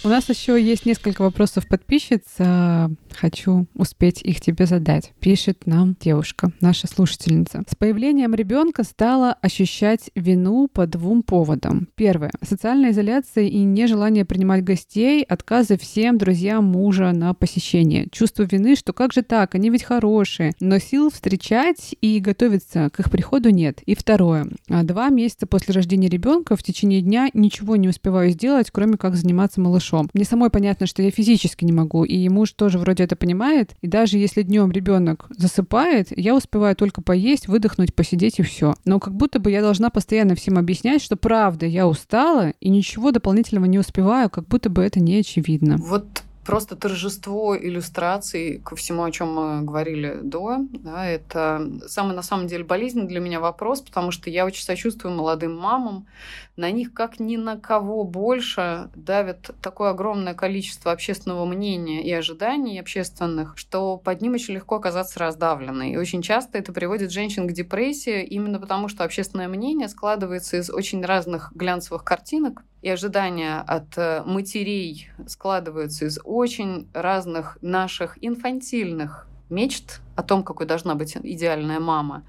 У нас еще есть несколько вопросов подписчиц. А, хочу успеть их тебе задать. Пишет нам девушка, наша слушательница. С появлением ребенка стала ощущать вину по двум поводам. Первое. Социальная изоляция и нежелание принимать гостей, отказы всем друзьям мужа на посещение. Чувство вины, что как же так, они ведь хорошие, но сил встречать и готовиться к их приходу нет. И второе. А, два месяца после рождения ребенка в течение дня ничего не успеваю сделать, кроме как заниматься малышом хорошо. Мне самой понятно, что я физически не могу, и муж тоже вроде это понимает. И даже если днем ребенок засыпает, я успеваю только поесть, выдохнуть, посидеть и все. Но как будто бы я должна постоянно всем объяснять, что правда, я устала и ничего дополнительного не успеваю, как будто бы это не очевидно. Вот просто торжество иллюстраций ко всему, о чем мы говорили до. Да, это самый, на самом деле, болезненный для меня вопрос, потому что я очень сочувствую молодым мамам. На них как ни на кого больше давит такое огромное количество общественного мнения и ожиданий общественных, что под ним очень легко оказаться раздавленной. И очень часто это приводит женщин к депрессии именно потому, что общественное мнение складывается из очень разных глянцевых картинок, и ожидания от э, матерей складываются из очень разных наших инфантильных мечт о том, какой должна быть идеальная мама.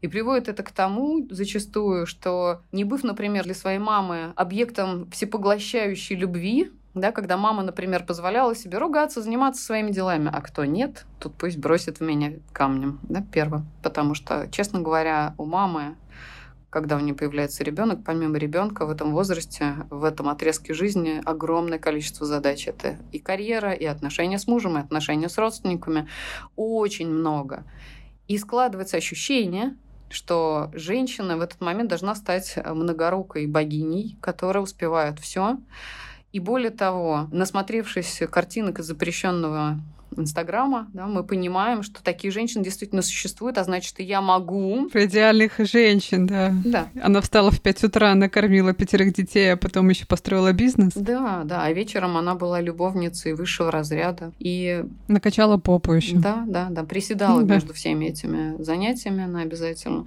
И приводит это к тому зачастую, что не быв, например, для своей мамы объектом всепоглощающей любви, да, когда мама, например, позволяла себе ругаться, заниматься своими делами, а кто нет, тут пусть бросит в меня камнем, да, первым. Потому что, честно говоря, у мамы когда у нее появляется ребенок, помимо ребенка в этом возрасте, в этом отрезке жизни огромное количество задач. Это и карьера, и отношения с мужем, и отношения с родственниками. Очень много. И складывается ощущение, что женщина в этот момент должна стать многорукой богиней, которая успевает все. И более того, насмотревшись картинок из запрещенного Инстаграма, да, мы понимаем, что такие женщины действительно существуют, а значит, и я могу. Про идеальных женщин, да. Да. Она встала в 5 утра, накормила пятерых детей, а потом еще построила бизнес. Да, да. А вечером она была любовницей высшего разряда. И... Накачала попу еще. Да, да, да. Приседала да. между всеми этими занятиями она обязательно.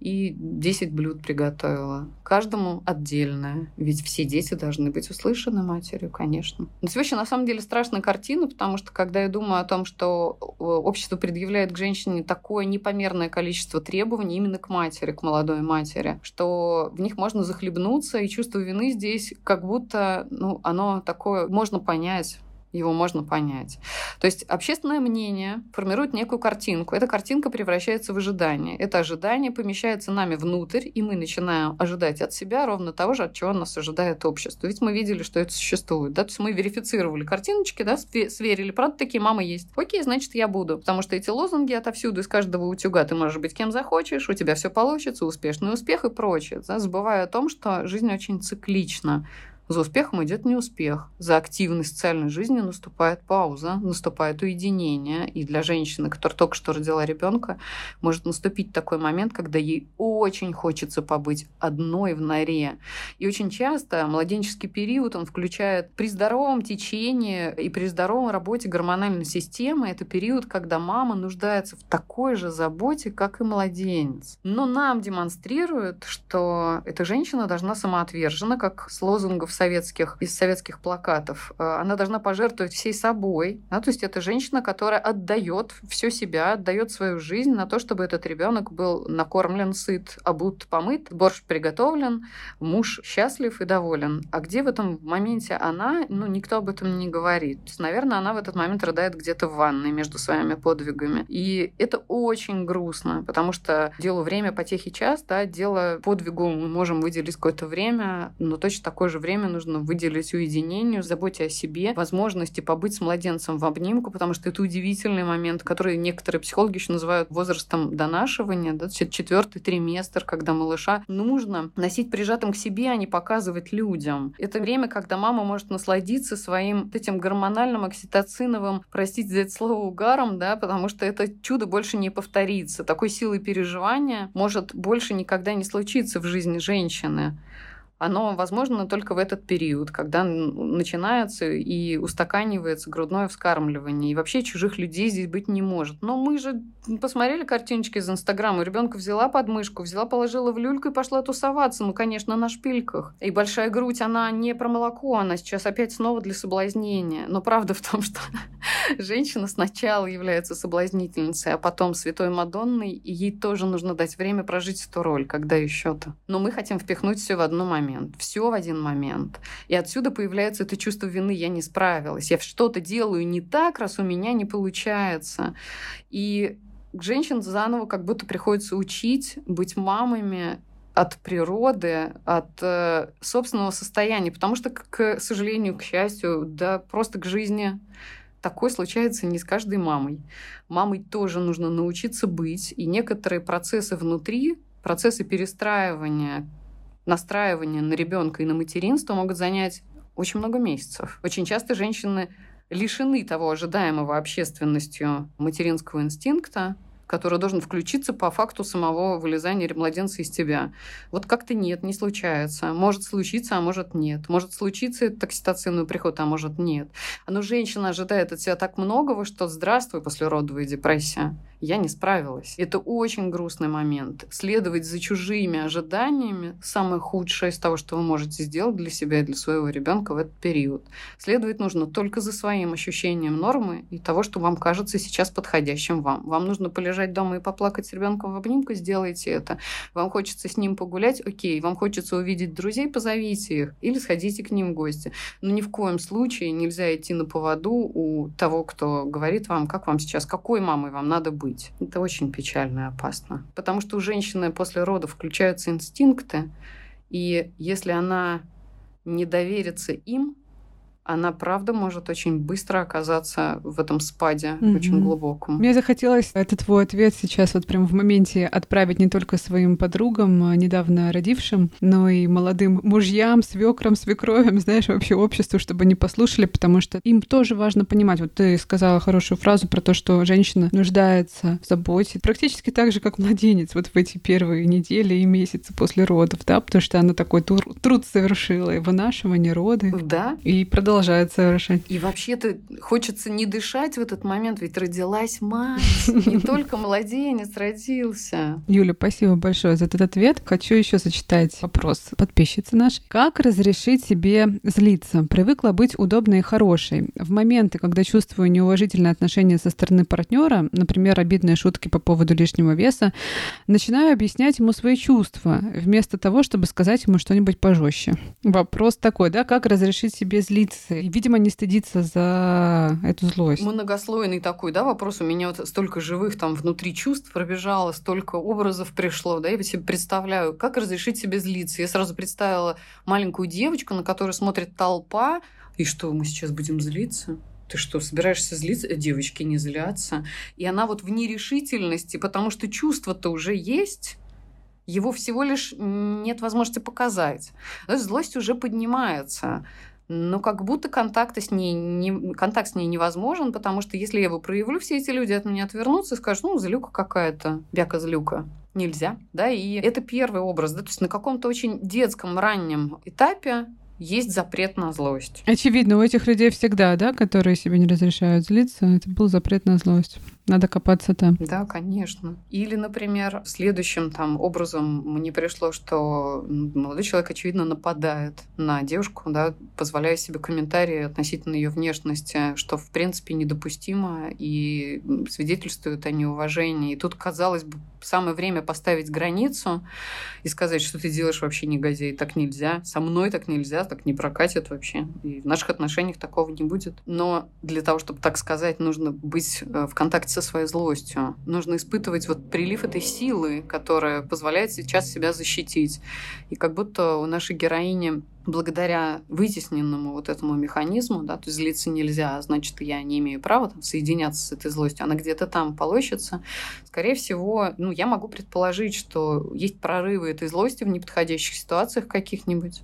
И 10 блюд приготовила. Каждому отдельное. Ведь все дети должны быть услышаны матерью, конечно. Но сегодня на самом деле страшная картина, потому что когда я думаю думаю о том, что э, общество предъявляет к женщине такое непомерное количество требований именно к матери, к молодой матери, что в них можно захлебнуться, и чувство вины здесь как будто, ну, оно такое, можно понять, его можно понять. То есть общественное мнение формирует некую картинку. Эта картинка превращается в ожидание. Это ожидание помещается нами внутрь, и мы начинаем ожидать от себя ровно того же, от чего нас ожидает общество. Ведь мы видели, что это существует. Да? То есть мы верифицировали картиночки, да, сверили, правда, такие мамы есть. Окей, значит, я буду. Потому что эти лозунги отовсюду, из каждого утюга ты можешь быть кем захочешь, у тебя все получится, успешный успех и прочее. Да? Забывая о том, что жизнь очень циклична. За успехом идет неуспех. За активной социальной жизнью наступает пауза, наступает уединение. И для женщины, которая только что родила ребенка, может наступить такой момент, когда ей очень хочется побыть одной в норе. И очень часто младенческий период, он включает при здоровом течении и при здоровом работе гормональной системы, это период, когда мама нуждается в такой же заботе, как и младенец. Но нам демонстрируют, что эта женщина должна самоотверженно, как с лозунгов советских, из советских плакатов. Э, она должна пожертвовать всей собой. Да? То есть это женщина, которая отдает все себя, отдает свою жизнь на то, чтобы этот ребенок был накормлен, сыт, обут, помыт, борщ приготовлен, муж счастлив и доволен. А где в этом моменте она? Ну, никто об этом не говорит. То есть, наверное, она в этот момент рыдает где-то в ванной между своими подвигами. И это очень грустно, потому что делу время, потехи час, да, дело подвигу мы можем выделить какое-то время, но точно такое же время время нужно выделить уединению, заботе о себе, возможности побыть с младенцем в обнимку, потому что это удивительный момент, который некоторые психологи еще называют возрастом донашивания, да, четвертый триместр, когда малыша нужно носить прижатым к себе, а не показывать людям. Это время, когда мама может насладиться своим этим гормональным окситоциновым, простите за это слово, угаром, да, потому что это чудо больше не повторится. Такой силы переживания может больше никогда не случиться в жизни женщины оно возможно только в этот период, когда начинается и устаканивается грудное вскармливание. И вообще чужих людей здесь быть не может. Но мы же посмотрели картиночки из Инстаграма, ребенка взяла подмышку, взяла, положила в люльку и пошла тусоваться. Ну, конечно, на шпильках. И большая грудь, она не про молоко, она сейчас опять снова для соблазнения. Но правда в том, что женщина сначала является соблазнительницей, а потом святой Мадонной, и ей тоже нужно дать время прожить эту роль, когда еще-то. Но мы хотим впихнуть все в одну момент момент, все в один момент. И отсюда появляется это чувство вины, я не справилась, я что-то делаю не так, раз у меня не получается. И женщин заново как будто приходится учить быть мамами от природы, от э, собственного состояния, потому что, к сожалению, к счастью, да просто к жизни такое случается не с каждой мамой. Мамой тоже нужно научиться быть, и некоторые процессы внутри, процессы перестраивания, настраивание на ребенка и на материнство могут занять очень много месяцев. Очень часто женщины лишены того ожидаемого общественностью материнского инстинкта, который должен включиться по факту самого вылезания младенца из тебя. Вот как-то нет, не случается. Может случиться, а может нет. Может случиться этот окситоциновый приход, а может нет. Но женщина ожидает от себя так многого, что здравствуй, послеродовая депрессия я не справилась. Это очень грустный момент. Следовать за чужими ожиданиями – самое худшее из того, что вы можете сделать для себя и для своего ребенка в этот период. Следовать нужно только за своим ощущением нормы и того, что вам кажется сейчас подходящим вам. Вам нужно полежать дома и поплакать с ребенком в обнимку, сделайте это. Вам хочется с ним погулять, окей. Вам хочется увидеть друзей, позовите их или сходите к ним в гости. Но ни в коем случае нельзя идти на поводу у того, кто говорит вам, как вам сейчас, какой мамой вам надо быть. Это очень печально и опасно. Потому что у женщины после родов включаются инстинкты, и если она не доверится им, она, правда, может очень быстро оказаться в этом спаде, mm-hmm. очень глубоком. Мне захотелось этот твой ответ сейчас вот прям в моменте отправить не только своим подругам, а, недавно родившим, но и молодым мужьям, свекрам, свекровям, знаешь, вообще обществу, чтобы они послушали, потому что им тоже важно понимать. Вот ты сказала хорошую фразу про то, что женщина нуждается в заботе, практически так же, как младенец вот в эти первые недели и месяцы после родов, да, потому что она такой труд совершила, и вынашивание, роды. Да. И продолжает продолжает совершать. И вообще-то хочется не дышать в этот момент, ведь родилась мать, не только младенец родился. Юля, спасибо большое за этот ответ. Хочу еще зачитать вопрос подписчицы нашей. Как разрешить себе злиться? Привыкла быть удобной и хорошей. В моменты, когда чувствую неуважительное отношение со стороны партнера, например, обидные шутки по поводу лишнего веса, начинаю объяснять ему свои чувства, вместо того, чтобы сказать ему что-нибудь пожестче. Вопрос такой, да, как разрешить себе злиться? Стыдится. И, видимо, не стыдится за эту злость. Многослойный такой, да, вопрос. У меня вот столько живых там внутри чувств пробежало, столько образов пришло, да, я себе представляю, как разрешить себе злиться. Я сразу представила маленькую девочку, на которую смотрит толпа, и что, мы сейчас будем злиться? Ты что, собираешься злиться? Девочки не злятся. И она вот в нерешительности, потому что чувство-то уже есть, его всего лишь нет возможности показать. Злость уже поднимается но как будто контакта с ней не, контакт с ней невозможен, потому что если я его проявлю, все эти люди от меня отвернутся и скажут, ну, злюка какая-то, бяка-злюка. Нельзя, да, и это первый образ, да, то есть на каком-то очень детском, раннем этапе есть запрет на злость. Очевидно, у этих людей всегда, да, которые себе не разрешают злиться, это был запрет на злость. Надо копаться там. Да, конечно. Или, например, следующим там образом мне пришло, что молодой человек, очевидно, нападает на девушку, да, позволяя себе комментарии относительно ее внешности, что, в принципе, недопустимо и свидетельствует о неуважении. И тут, казалось бы, самое время поставить границу и сказать, что ты делаешь вообще негодяй, так нельзя, со мной так нельзя, так не прокатит вообще. И в наших отношениях такого не будет. Но для того, чтобы так сказать, нужно быть э, в контакте со своей злостью. Нужно испытывать вот прилив этой силы, которая позволяет сейчас себя защитить. И как будто у нашей героини благодаря вытесненному вот этому механизму, да, то есть злиться нельзя, а значит, я не имею права там, соединяться с этой злостью, она где-то там полощется, скорее всего, ну, я могу предположить, что есть прорывы этой злости в неподходящих ситуациях каких-нибудь,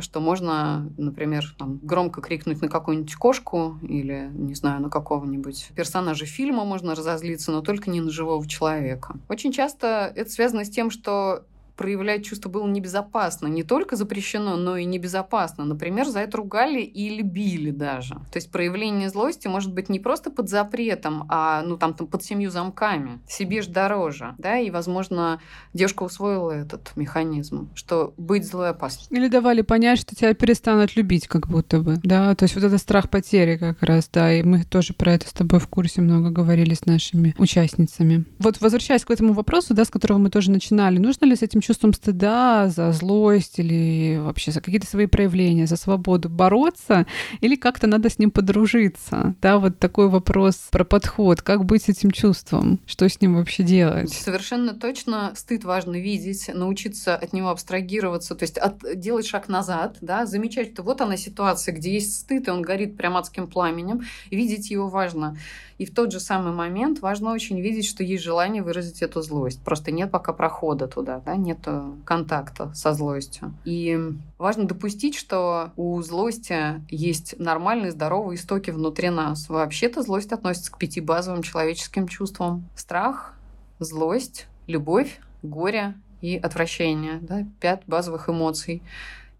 что можно, например, там, громко крикнуть на какую-нибудь кошку или, не знаю, на какого-нибудь персонажа фильма можно разозлиться, но только не на живого человека. Очень часто это связано с тем, что проявлять чувство было небезопасно. Не только запрещено, но и небезопасно. Например, за это ругали или били даже. То есть проявление злости может быть не просто под запретом, а ну там, там под семью замками. Себе ж дороже. Да? И, возможно, девушка усвоила этот механизм, что быть злой опасно. Или давали понять, что тебя перестанут любить как будто бы. Да, то есть вот это страх потери как раз, да, и мы тоже про это с тобой в курсе много говорили с нашими участницами. Вот возвращаясь к этому вопросу, да, с которого мы тоже начинали, нужно ли с этим чувством стыда, за злость или вообще за какие-то свои проявления, за свободу бороться, или как-то надо с ним подружиться? Да, вот такой вопрос про подход. Как быть с этим чувством? Что с ним вообще делать? Совершенно точно стыд важно видеть, научиться от него абстрагироваться, то есть от, делать шаг назад, да, замечать, что вот она ситуация, где есть стыд, и он горит прям адским пламенем, видеть его важно. И в тот же самый момент важно очень видеть, что есть желание выразить эту злость. Просто нет пока прохода туда, да, нет контакта со злостью. И важно допустить, что у злости есть нормальные, здоровые истоки внутри нас. Вообще-то злость относится к пяти базовым человеческим чувствам. Страх, злость, любовь, горе и отвращение. Да? Пять базовых эмоций.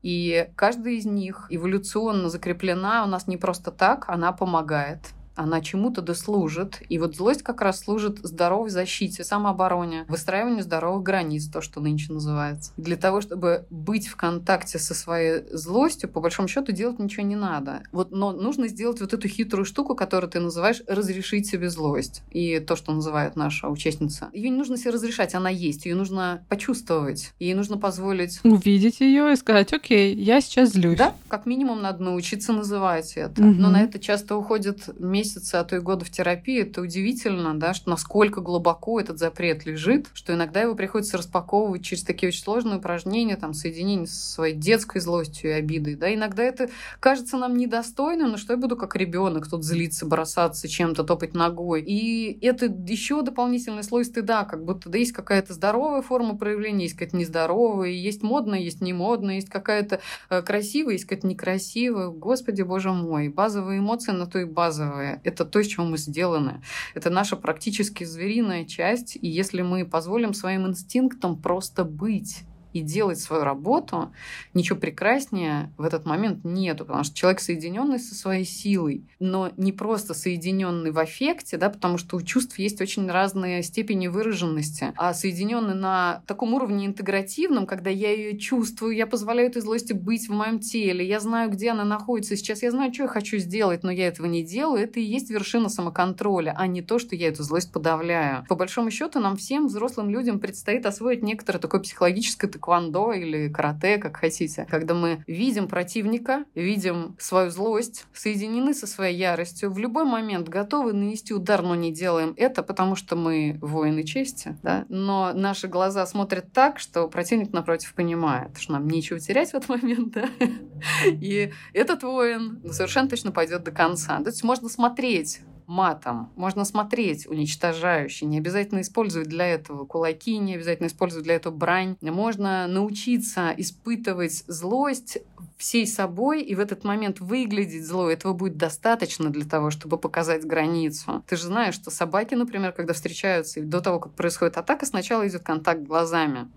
И каждая из них эволюционно закреплена у нас не просто так, она помогает она чему-то дослужит. И вот злость как раз служит здоровой защите, самообороне, выстраиванию здоровых границ, то, что нынче называется. Для того, чтобы быть в контакте со своей злостью, по большому счету делать ничего не надо. Вот, но нужно сделать вот эту хитрую штуку, которую ты называешь разрешить себе злость. И то, что называет наша участница. Ее не нужно себе разрешать, она есть. Ее нужно почувствовать. Ей нужно позволить... Увидеть ее и сказать, окей, я сейчас злюсь. Да, как минимум надо научиться называть это. Угу. Но на это часто уходит месяц месяца, а то и года в терапии, это удивительно, да, что насколько глубоко этот запрет лежит, что иногда его приходится распаковывать через такие очень сложные упражнения, там, соединение со своей детской злостью и обидой, да, иногда это кажется нам недостойным, но что я буду как ребенок тут злиться, бросаться чем-то, топать ногой. И это еще дополнительный слой стыда, как будто да есть какая-то здоровая форма проявления, есть какая-то нездоровая, есть модная, есть не модная, есть какая-то э, красивая, есть какая-то некрасивая. Господи, боже мой, базовые эмоции на то и базовые это то, из чего мы сделаны. Это наша практически звериная часть. И если мы позволим своим инстинктам просто быть и делать свою работу, ничего прекраснее в этот момент нету, потому что человек соединенный со своей силой, но не просто соединенный в аффекте, да, потому что у чувств есть очень разные степени выраженности, а соединенный на таком уровне интегративном, когда я ее чувствую, я позволяю этой злости быть в моем теле, я знаю, где она находится сейчас, я знаю, что я хочу сделать, но я этого не делаю, это и есть вершина самоконтроля, а не то, что я эту злость подавляю. По большому счету, нам всем, взрослым людям, предстоит освоить некоторое такое психологическое тэквондо или карате, как хотите, когда мы видим противника, видим свою злость, соединены со своей яростью, в любой момент готовы нанести удар, но не делаем это, потому что мы воины чести, да? но наши глаза смотрят так, что противник напротив понимает, что нам нечего терять в этот момент, да? и этот воин совершенно точно пойдет до конца. То есть можно смотреть матом. Можно смотреть уничтожающе. Не обязательно использовать для этого кулаки, не обязательно использовать для этого брань. Можно научиться испытывать злость всей собой и в этот момент выглядеть злой. Этого будет достаточно для того, чтобы показать границу. Ты же знаешь, что собаки, например, когда встречаются, и до того, как происходит атака, сначала идет контакт глазами.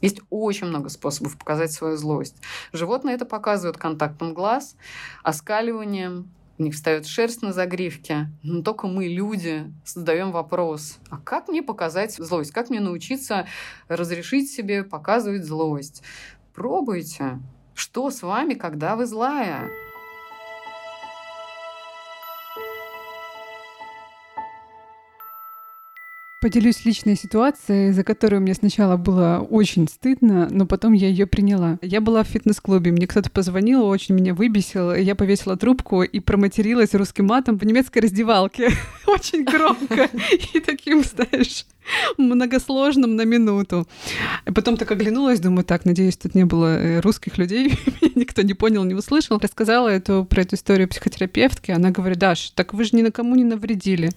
Есть очень много способов показать свою злость. Животные это показывают контактом глаз, оскаливанием, у них встает шерсть на загривке. Но только мы, люди, задаем вопрос, а как мне показать злость? Как мне научиться разрешить себе показывать злость? Пробуйте. Что с вами, когда вы злая? Поделюсь личной ситуацией, за которую мне сначала было очень стыдно, но потом я ее приняла. Я была в фитнес-клубе, мне кто-то позвонил, очень меня выбесил, я повесила трубку и проматерилась русским матом по немецкой раздевалке. Очень громко и таким, знаешь, многосложным на минуту. И потом так оглянулась, думаю, так, надеюсь, тут не было э, русских людей, никто не понял, не услышал. Рассказала эту, про эту историю психотерапевтке, она говорит, Даш, так вы же ни на кому не навредили.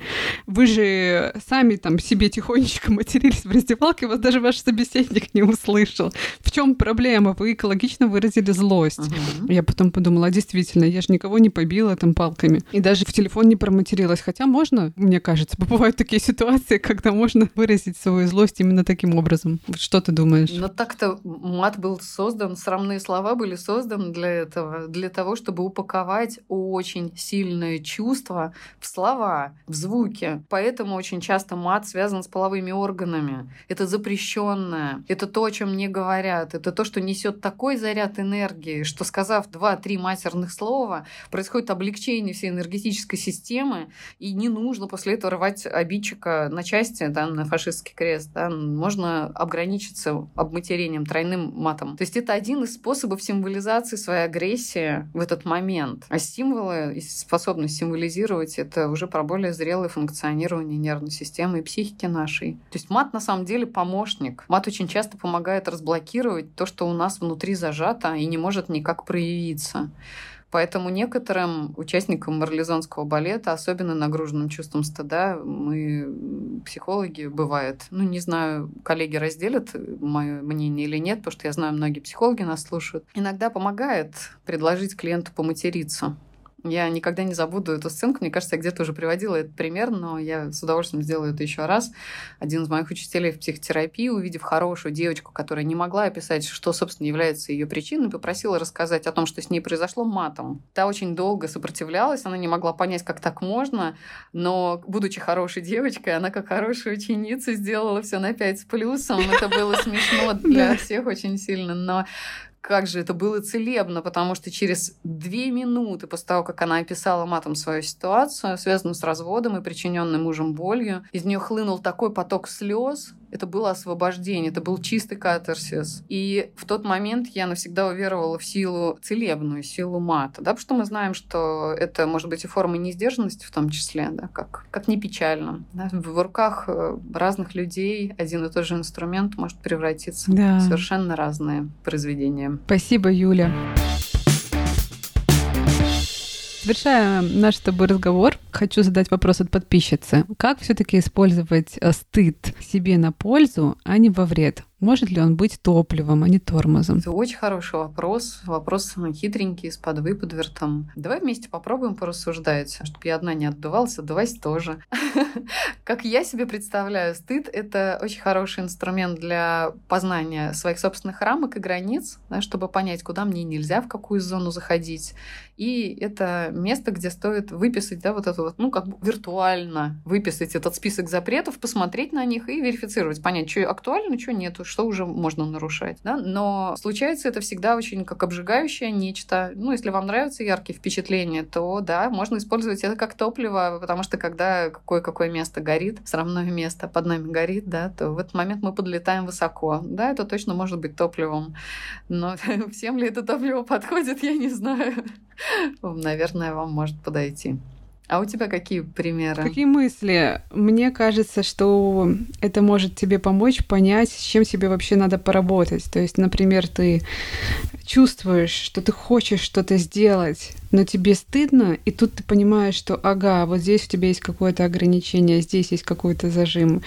Вы же сами там себе тихонечко матерились в раздевалке, вас даже ваш собеседник не услышал. В чем проблема? Вы экологично выразили злость. Uh-huh. Я потом подумала, а действительно, я же никого не побила там палками. И даже в телефон не проматерилась. Хотя можно, мне кажется, бывают такие ситуации, когда можно выразить свою злость именно таким образом. Что ты думаешь? Но так-то мат был создан, срамные слова были созданы для этого, для того, чтобы упаковать очень сильное чувство в слова, в звуки. Поэтому очень часто мат связан с половыми органами. Это запрещенное. Это то, о чем не говорят. Это то, что несет такой заряд энергии, что сказав два-три матерных слова, происходит облегчение всей энергетической системы, и не нужно после этого рвать обидчика на части, да, на фашистский крест, да, можно ограничиться обматерением, тройным матом. То есть это один из способов символизации своей агрессии в этот момент. А символы и способность символизировать — это уже про более зрелое функционирование нервной системы и психики нашей. То есть мат на самом деле помощник. Мат очень часто помогает разблокировать то, что у нас внутри зажато и не может никак проявиться. Поэтому некоторым участникам марлезонского балета, особенно нагруженным чувством стыда, мы, психологи, бывает, ну, не знаю, коллеги разделят мое мнение или нет, потому что я знаю, многие психологи нас слушают, иногда помогает предложить клиенту поматериться. Я никогда не забуду эту сценку. Мне кажется, я где-то уже приводила этот пример, но я с удовольствием сделаю это еще раз. Один из моих учителей в психотерапии, увидев хорошую девочку, которая не могла описать, что, собственно, является ее причиной, попросила рассказать о том, что с ней произошло матом. Та очень долго сопротивлялась, она не могла понять, как так можно, но, будучи хорошей девочкой, она, как хорошая ученица, сделала все на пять с плюсом. Это было смешно для всех очень сильно, но как же это было целебно, потому что через две минуты после того, как она описала матом свою ситуацию, связанную с разводом и причиненной мужем болью, из нее хлынул такой поток слез, это было освобождение, это был чистый катарсис. И в тот момент я навсегда уверовала в силу целебную, силу мата, да, потому что мы знаем, что это может быть и форма несдержанности в том числе, да, как, как не печально. Да. В руках э, разных людей один и тот же инструмент может превратиться да. в совершенно разные произведения. Спасибо, Юля. Завершая наш с тобой разговор, хочу задать вопрос от подписчицы. Как все-таки использовать э, стыд себе на пользу, а не во вред? Может ли он быть топливом, а не тормозом? Это очень хороший вопрос. Вопрос хитренький, с подвыподвертом. Давай вместе попробуем порассуждать, чтобы я одна не отдувалась, отдувайся тоже. Как я себе представляю, стыд — это очень хороший инструмент для познания своих собственных рамок и границ, чтобы понять, куда мне нельзя, в какую зону заходить. И это место, где стоит выписать, да, вот это вот, ну, как бы виртуально выписать этот список запретов, посмотреть на них и верифицировать, понять, что актуально, что нету, что уже можно нарушать. Да? Но случается это всегда очень как обжигающее нечто. Ну, если вам нравятся яркие впечатления, то да, можно использовать это как топливо, потому что когда какое-какое место горит, срамное место под нами горит, да, то в этот момент мы подлетаем высоко. Да, это точно может быть топливом. Но всем ли это топливо подходит, я не знаю. Наверное, вам может подойти. А у тебя какие примеры? Какие мысли? Мне кажется, что это может тебе помочь понять, с чем тебе вообще надо поработать. То есть, например, ты чувствуешь, что ты хочешь что-то сделать, но тебе стыдно, и тут ты понимаешь, что ага, вот здесь у тебя есть какое-то ограничение, здесь есть какой-то зажим.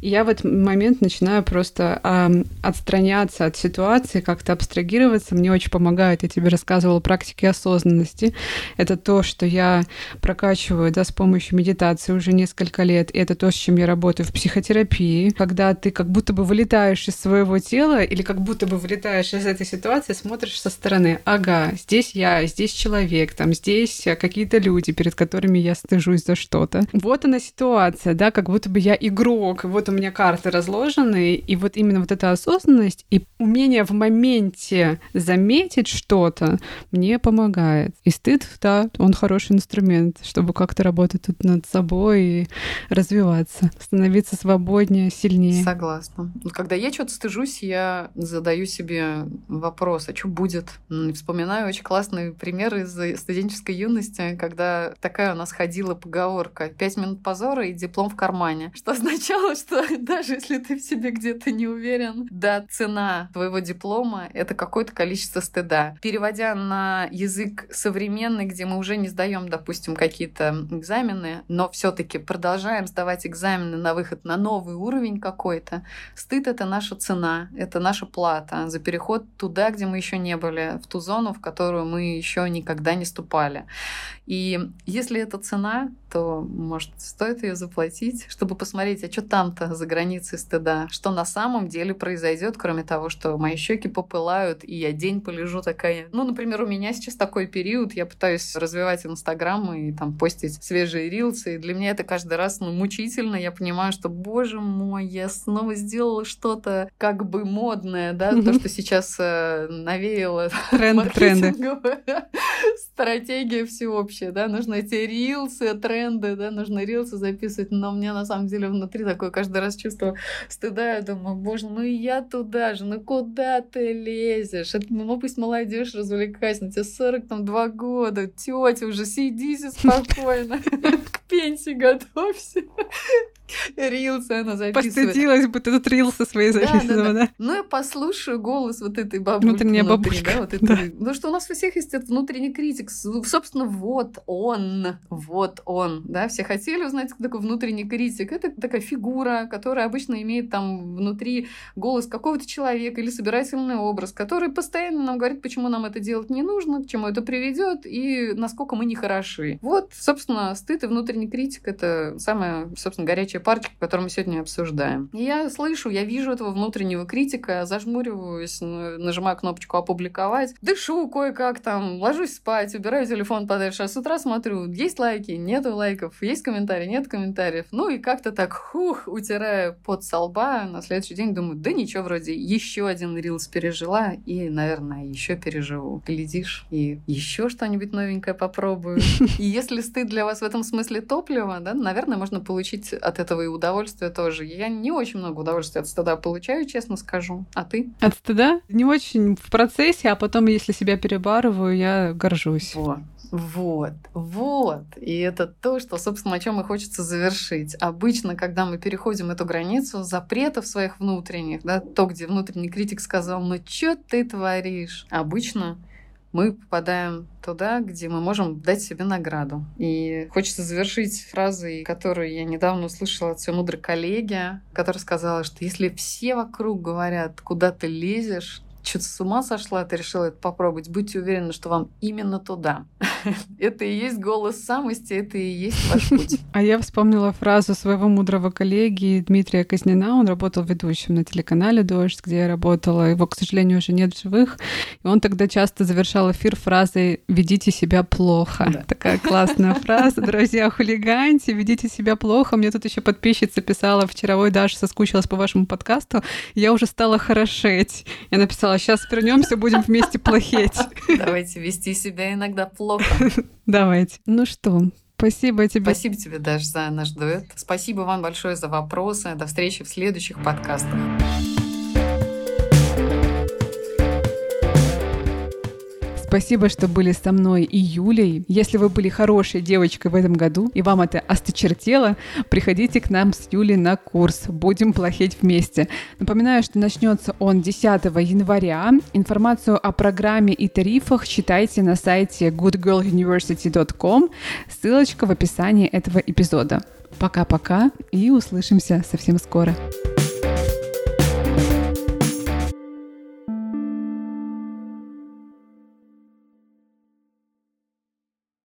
И я в этот момент начинаю просто э, отстраняться от ситуации, как-то абстрагироваться. Мне очень помогает, я тебе рассказывала практики осознанности. Это то, что я прокачиваю да, с помощью медитации уже несколько лет, и это то, с чем я работаю в психотерапии, когда ты как будто бы вылетаешь из своего тела или как будто бы вылетаешь из этой ситуации, смотришь со стороны, ага, здесь я, здесь человек, там здесь какие-то люди, перед которыми я стыжусь за что-то. Вот она ситуация, да, как будто бы я игрок, вот у меня карты разложены, и вот именно вот эта осознанность и умение в моменте заметить что-то мне помогает. И стыд, да, он хороший инструмент, чтобы как-то работать тут над собой и развиваться, становиться свободнее, сильнее. Согласна. Когда я что-то стыжусь, я задаю себе вопрос, а что будет? Вспоминаю очень классный пример из студенческой юности, когда такая у нас ходила поговорка «пять минут позора и диплом в кармане», что означало, что даже если ты в себе где-то не уверен, да, цена твоего диплома — это какое-то количество стыда. Переводя на язык современный, где мы уже не сдаем, допустим, какие-то экзамены, но все таки продолжаем сдавать экзамены на выход на новый уровень какой-то, стыд — это наша цена, это наша плата за переход туда, где мы еще не были, в ту зону, в которую мы еще никогда не ступали. И если это цена, то, может, стоит ее заплатить, чтобы посмотреть, а что там-то за границей стыда, что на самом деле произойдет, кроме того, что мои щеки попылают, и я день полежу такая. Ну, например, у меня сейчас такой период, я пытаюсь развивать Инстаграм и там постить свежие рилсы, и для меня это каждый раз ну, мучительно. Я понимаю, что, боже мой, я снова сделала что-то как бы модное, да, то, что сейчас э, навеяло Тренд, тренды. стратегия всеобщая, да, нужно эти рилсы, тренды, да, нужно рилсы записывать, но мне на самом деле внутри такое каждый раз чувство стыда, я думаю, боже, ну и я туда же, ну куда ты лезешь? Это, ну пусть молодежь развлекайся, на тебе 42 года, тетя уже сиди спокойно, к пенсии готовься. Рилсы она записывает. Постыдилась бы ты тут рилсы свои записывала, да, да, да. Ну, я послушаю голос вот этой бабушки. Внутренняя внутри, бабушка. Да, вот это... да. Ну, что у нас у всех есть этот внутренний критик, собственно, вот он, вот он, да, все хотели узнать, такой внутренний критик. Это такая фигура, которая обычно имеет там внутри голос какого-то человека или собирательный образ, который постоянно нам говорит, почему нам это делать не нужно, к чему это приведет и насколько мы не хороши. Вот, собственно, стыд и внутренний критик — это самая, собственно, горячая партия, которую мы сегодня обсуждаем. Я слышу, я вижу этого внутреннего критика, зажмуриваюсь, нажимаю кнопочку «Опубликовать», дышу кое-как там, ложусь спать, убираю телефон подальше, а с утра смотрю, есть лайки, нету лайков, есть комментарии, нет комментариев. Ну и как-то так, хух, утираю под со лба, на следующий день думаю, да ничего, вроде еще один рилс пережила и, наверное, еще переживу. Глядишь, и еще что-нибудь новенькое попробую. И если стыд для вас в этом смысле топливо, да, наверное, можно получить от этого и удовольствие тоже. Я не очень много удовольствия от стыда получаю, честно скажу. А ты? От стыда? Не очень в процессе, а потом, если себя перебарываю, я горжусь. Вот. Вот, вот. И это то, что, собственно, о чем и хочется завершить. Обычно, когда мы переходим эту границу запретов своих внутренних, да, то, где внутренний критик сказал, ну что ты творишь? Обычно мы попадаем туда, где мы можем дать себе награду. И хочется завершить фразой, которую я недавно услышала от своей мудрой коллеги, которая сказала, что если все вокруг говорят, куда ты лезешь, что-то с ума сошла, ты решила это попробовать, будьте уверены, что вам именно туда. это и есть голос самости, это и есть ваш путь. А я вспомнила фразу своего мудрого коллеги Дмитрия Казнина. Он работал ведущим на телеканале «Дождь», где я работала. Его, к сожалению, уже нет в живых. И он тогда часто завершал эфир фразой «Ведите себя плохо». Да. Такая классная фраза. Друзья, хулиганьте, ведите себя плохо. Мне тут еще подписчица писала вчера, ой, Даша, соскучилась по вашему подкасту. Я уже стала хорошеть. Я написала, сейчас вернемся, будем вместе плохеть. Давайте вести себя иногда плохо. Давайте. Ну что, Спасибо тебе. Спасибо тебе, Даша, за наш дуэт. Спасибо вам большое за вопросы. До встречи в следующих подкастах. Спасибо, что были со мной и Юлей. Если вы были хорошей девочкой в этом году и вам это осточертело, приходите к нам с Юлей на курс «Будем плохеть вместе». Напоминаю, что начнется он 10 января. Информацию о программе и тарифах читайте на сайте goodgirluniversity.com. Ссылочка в описании этого эпизода. Пока-пока и услышимся совсем скоро.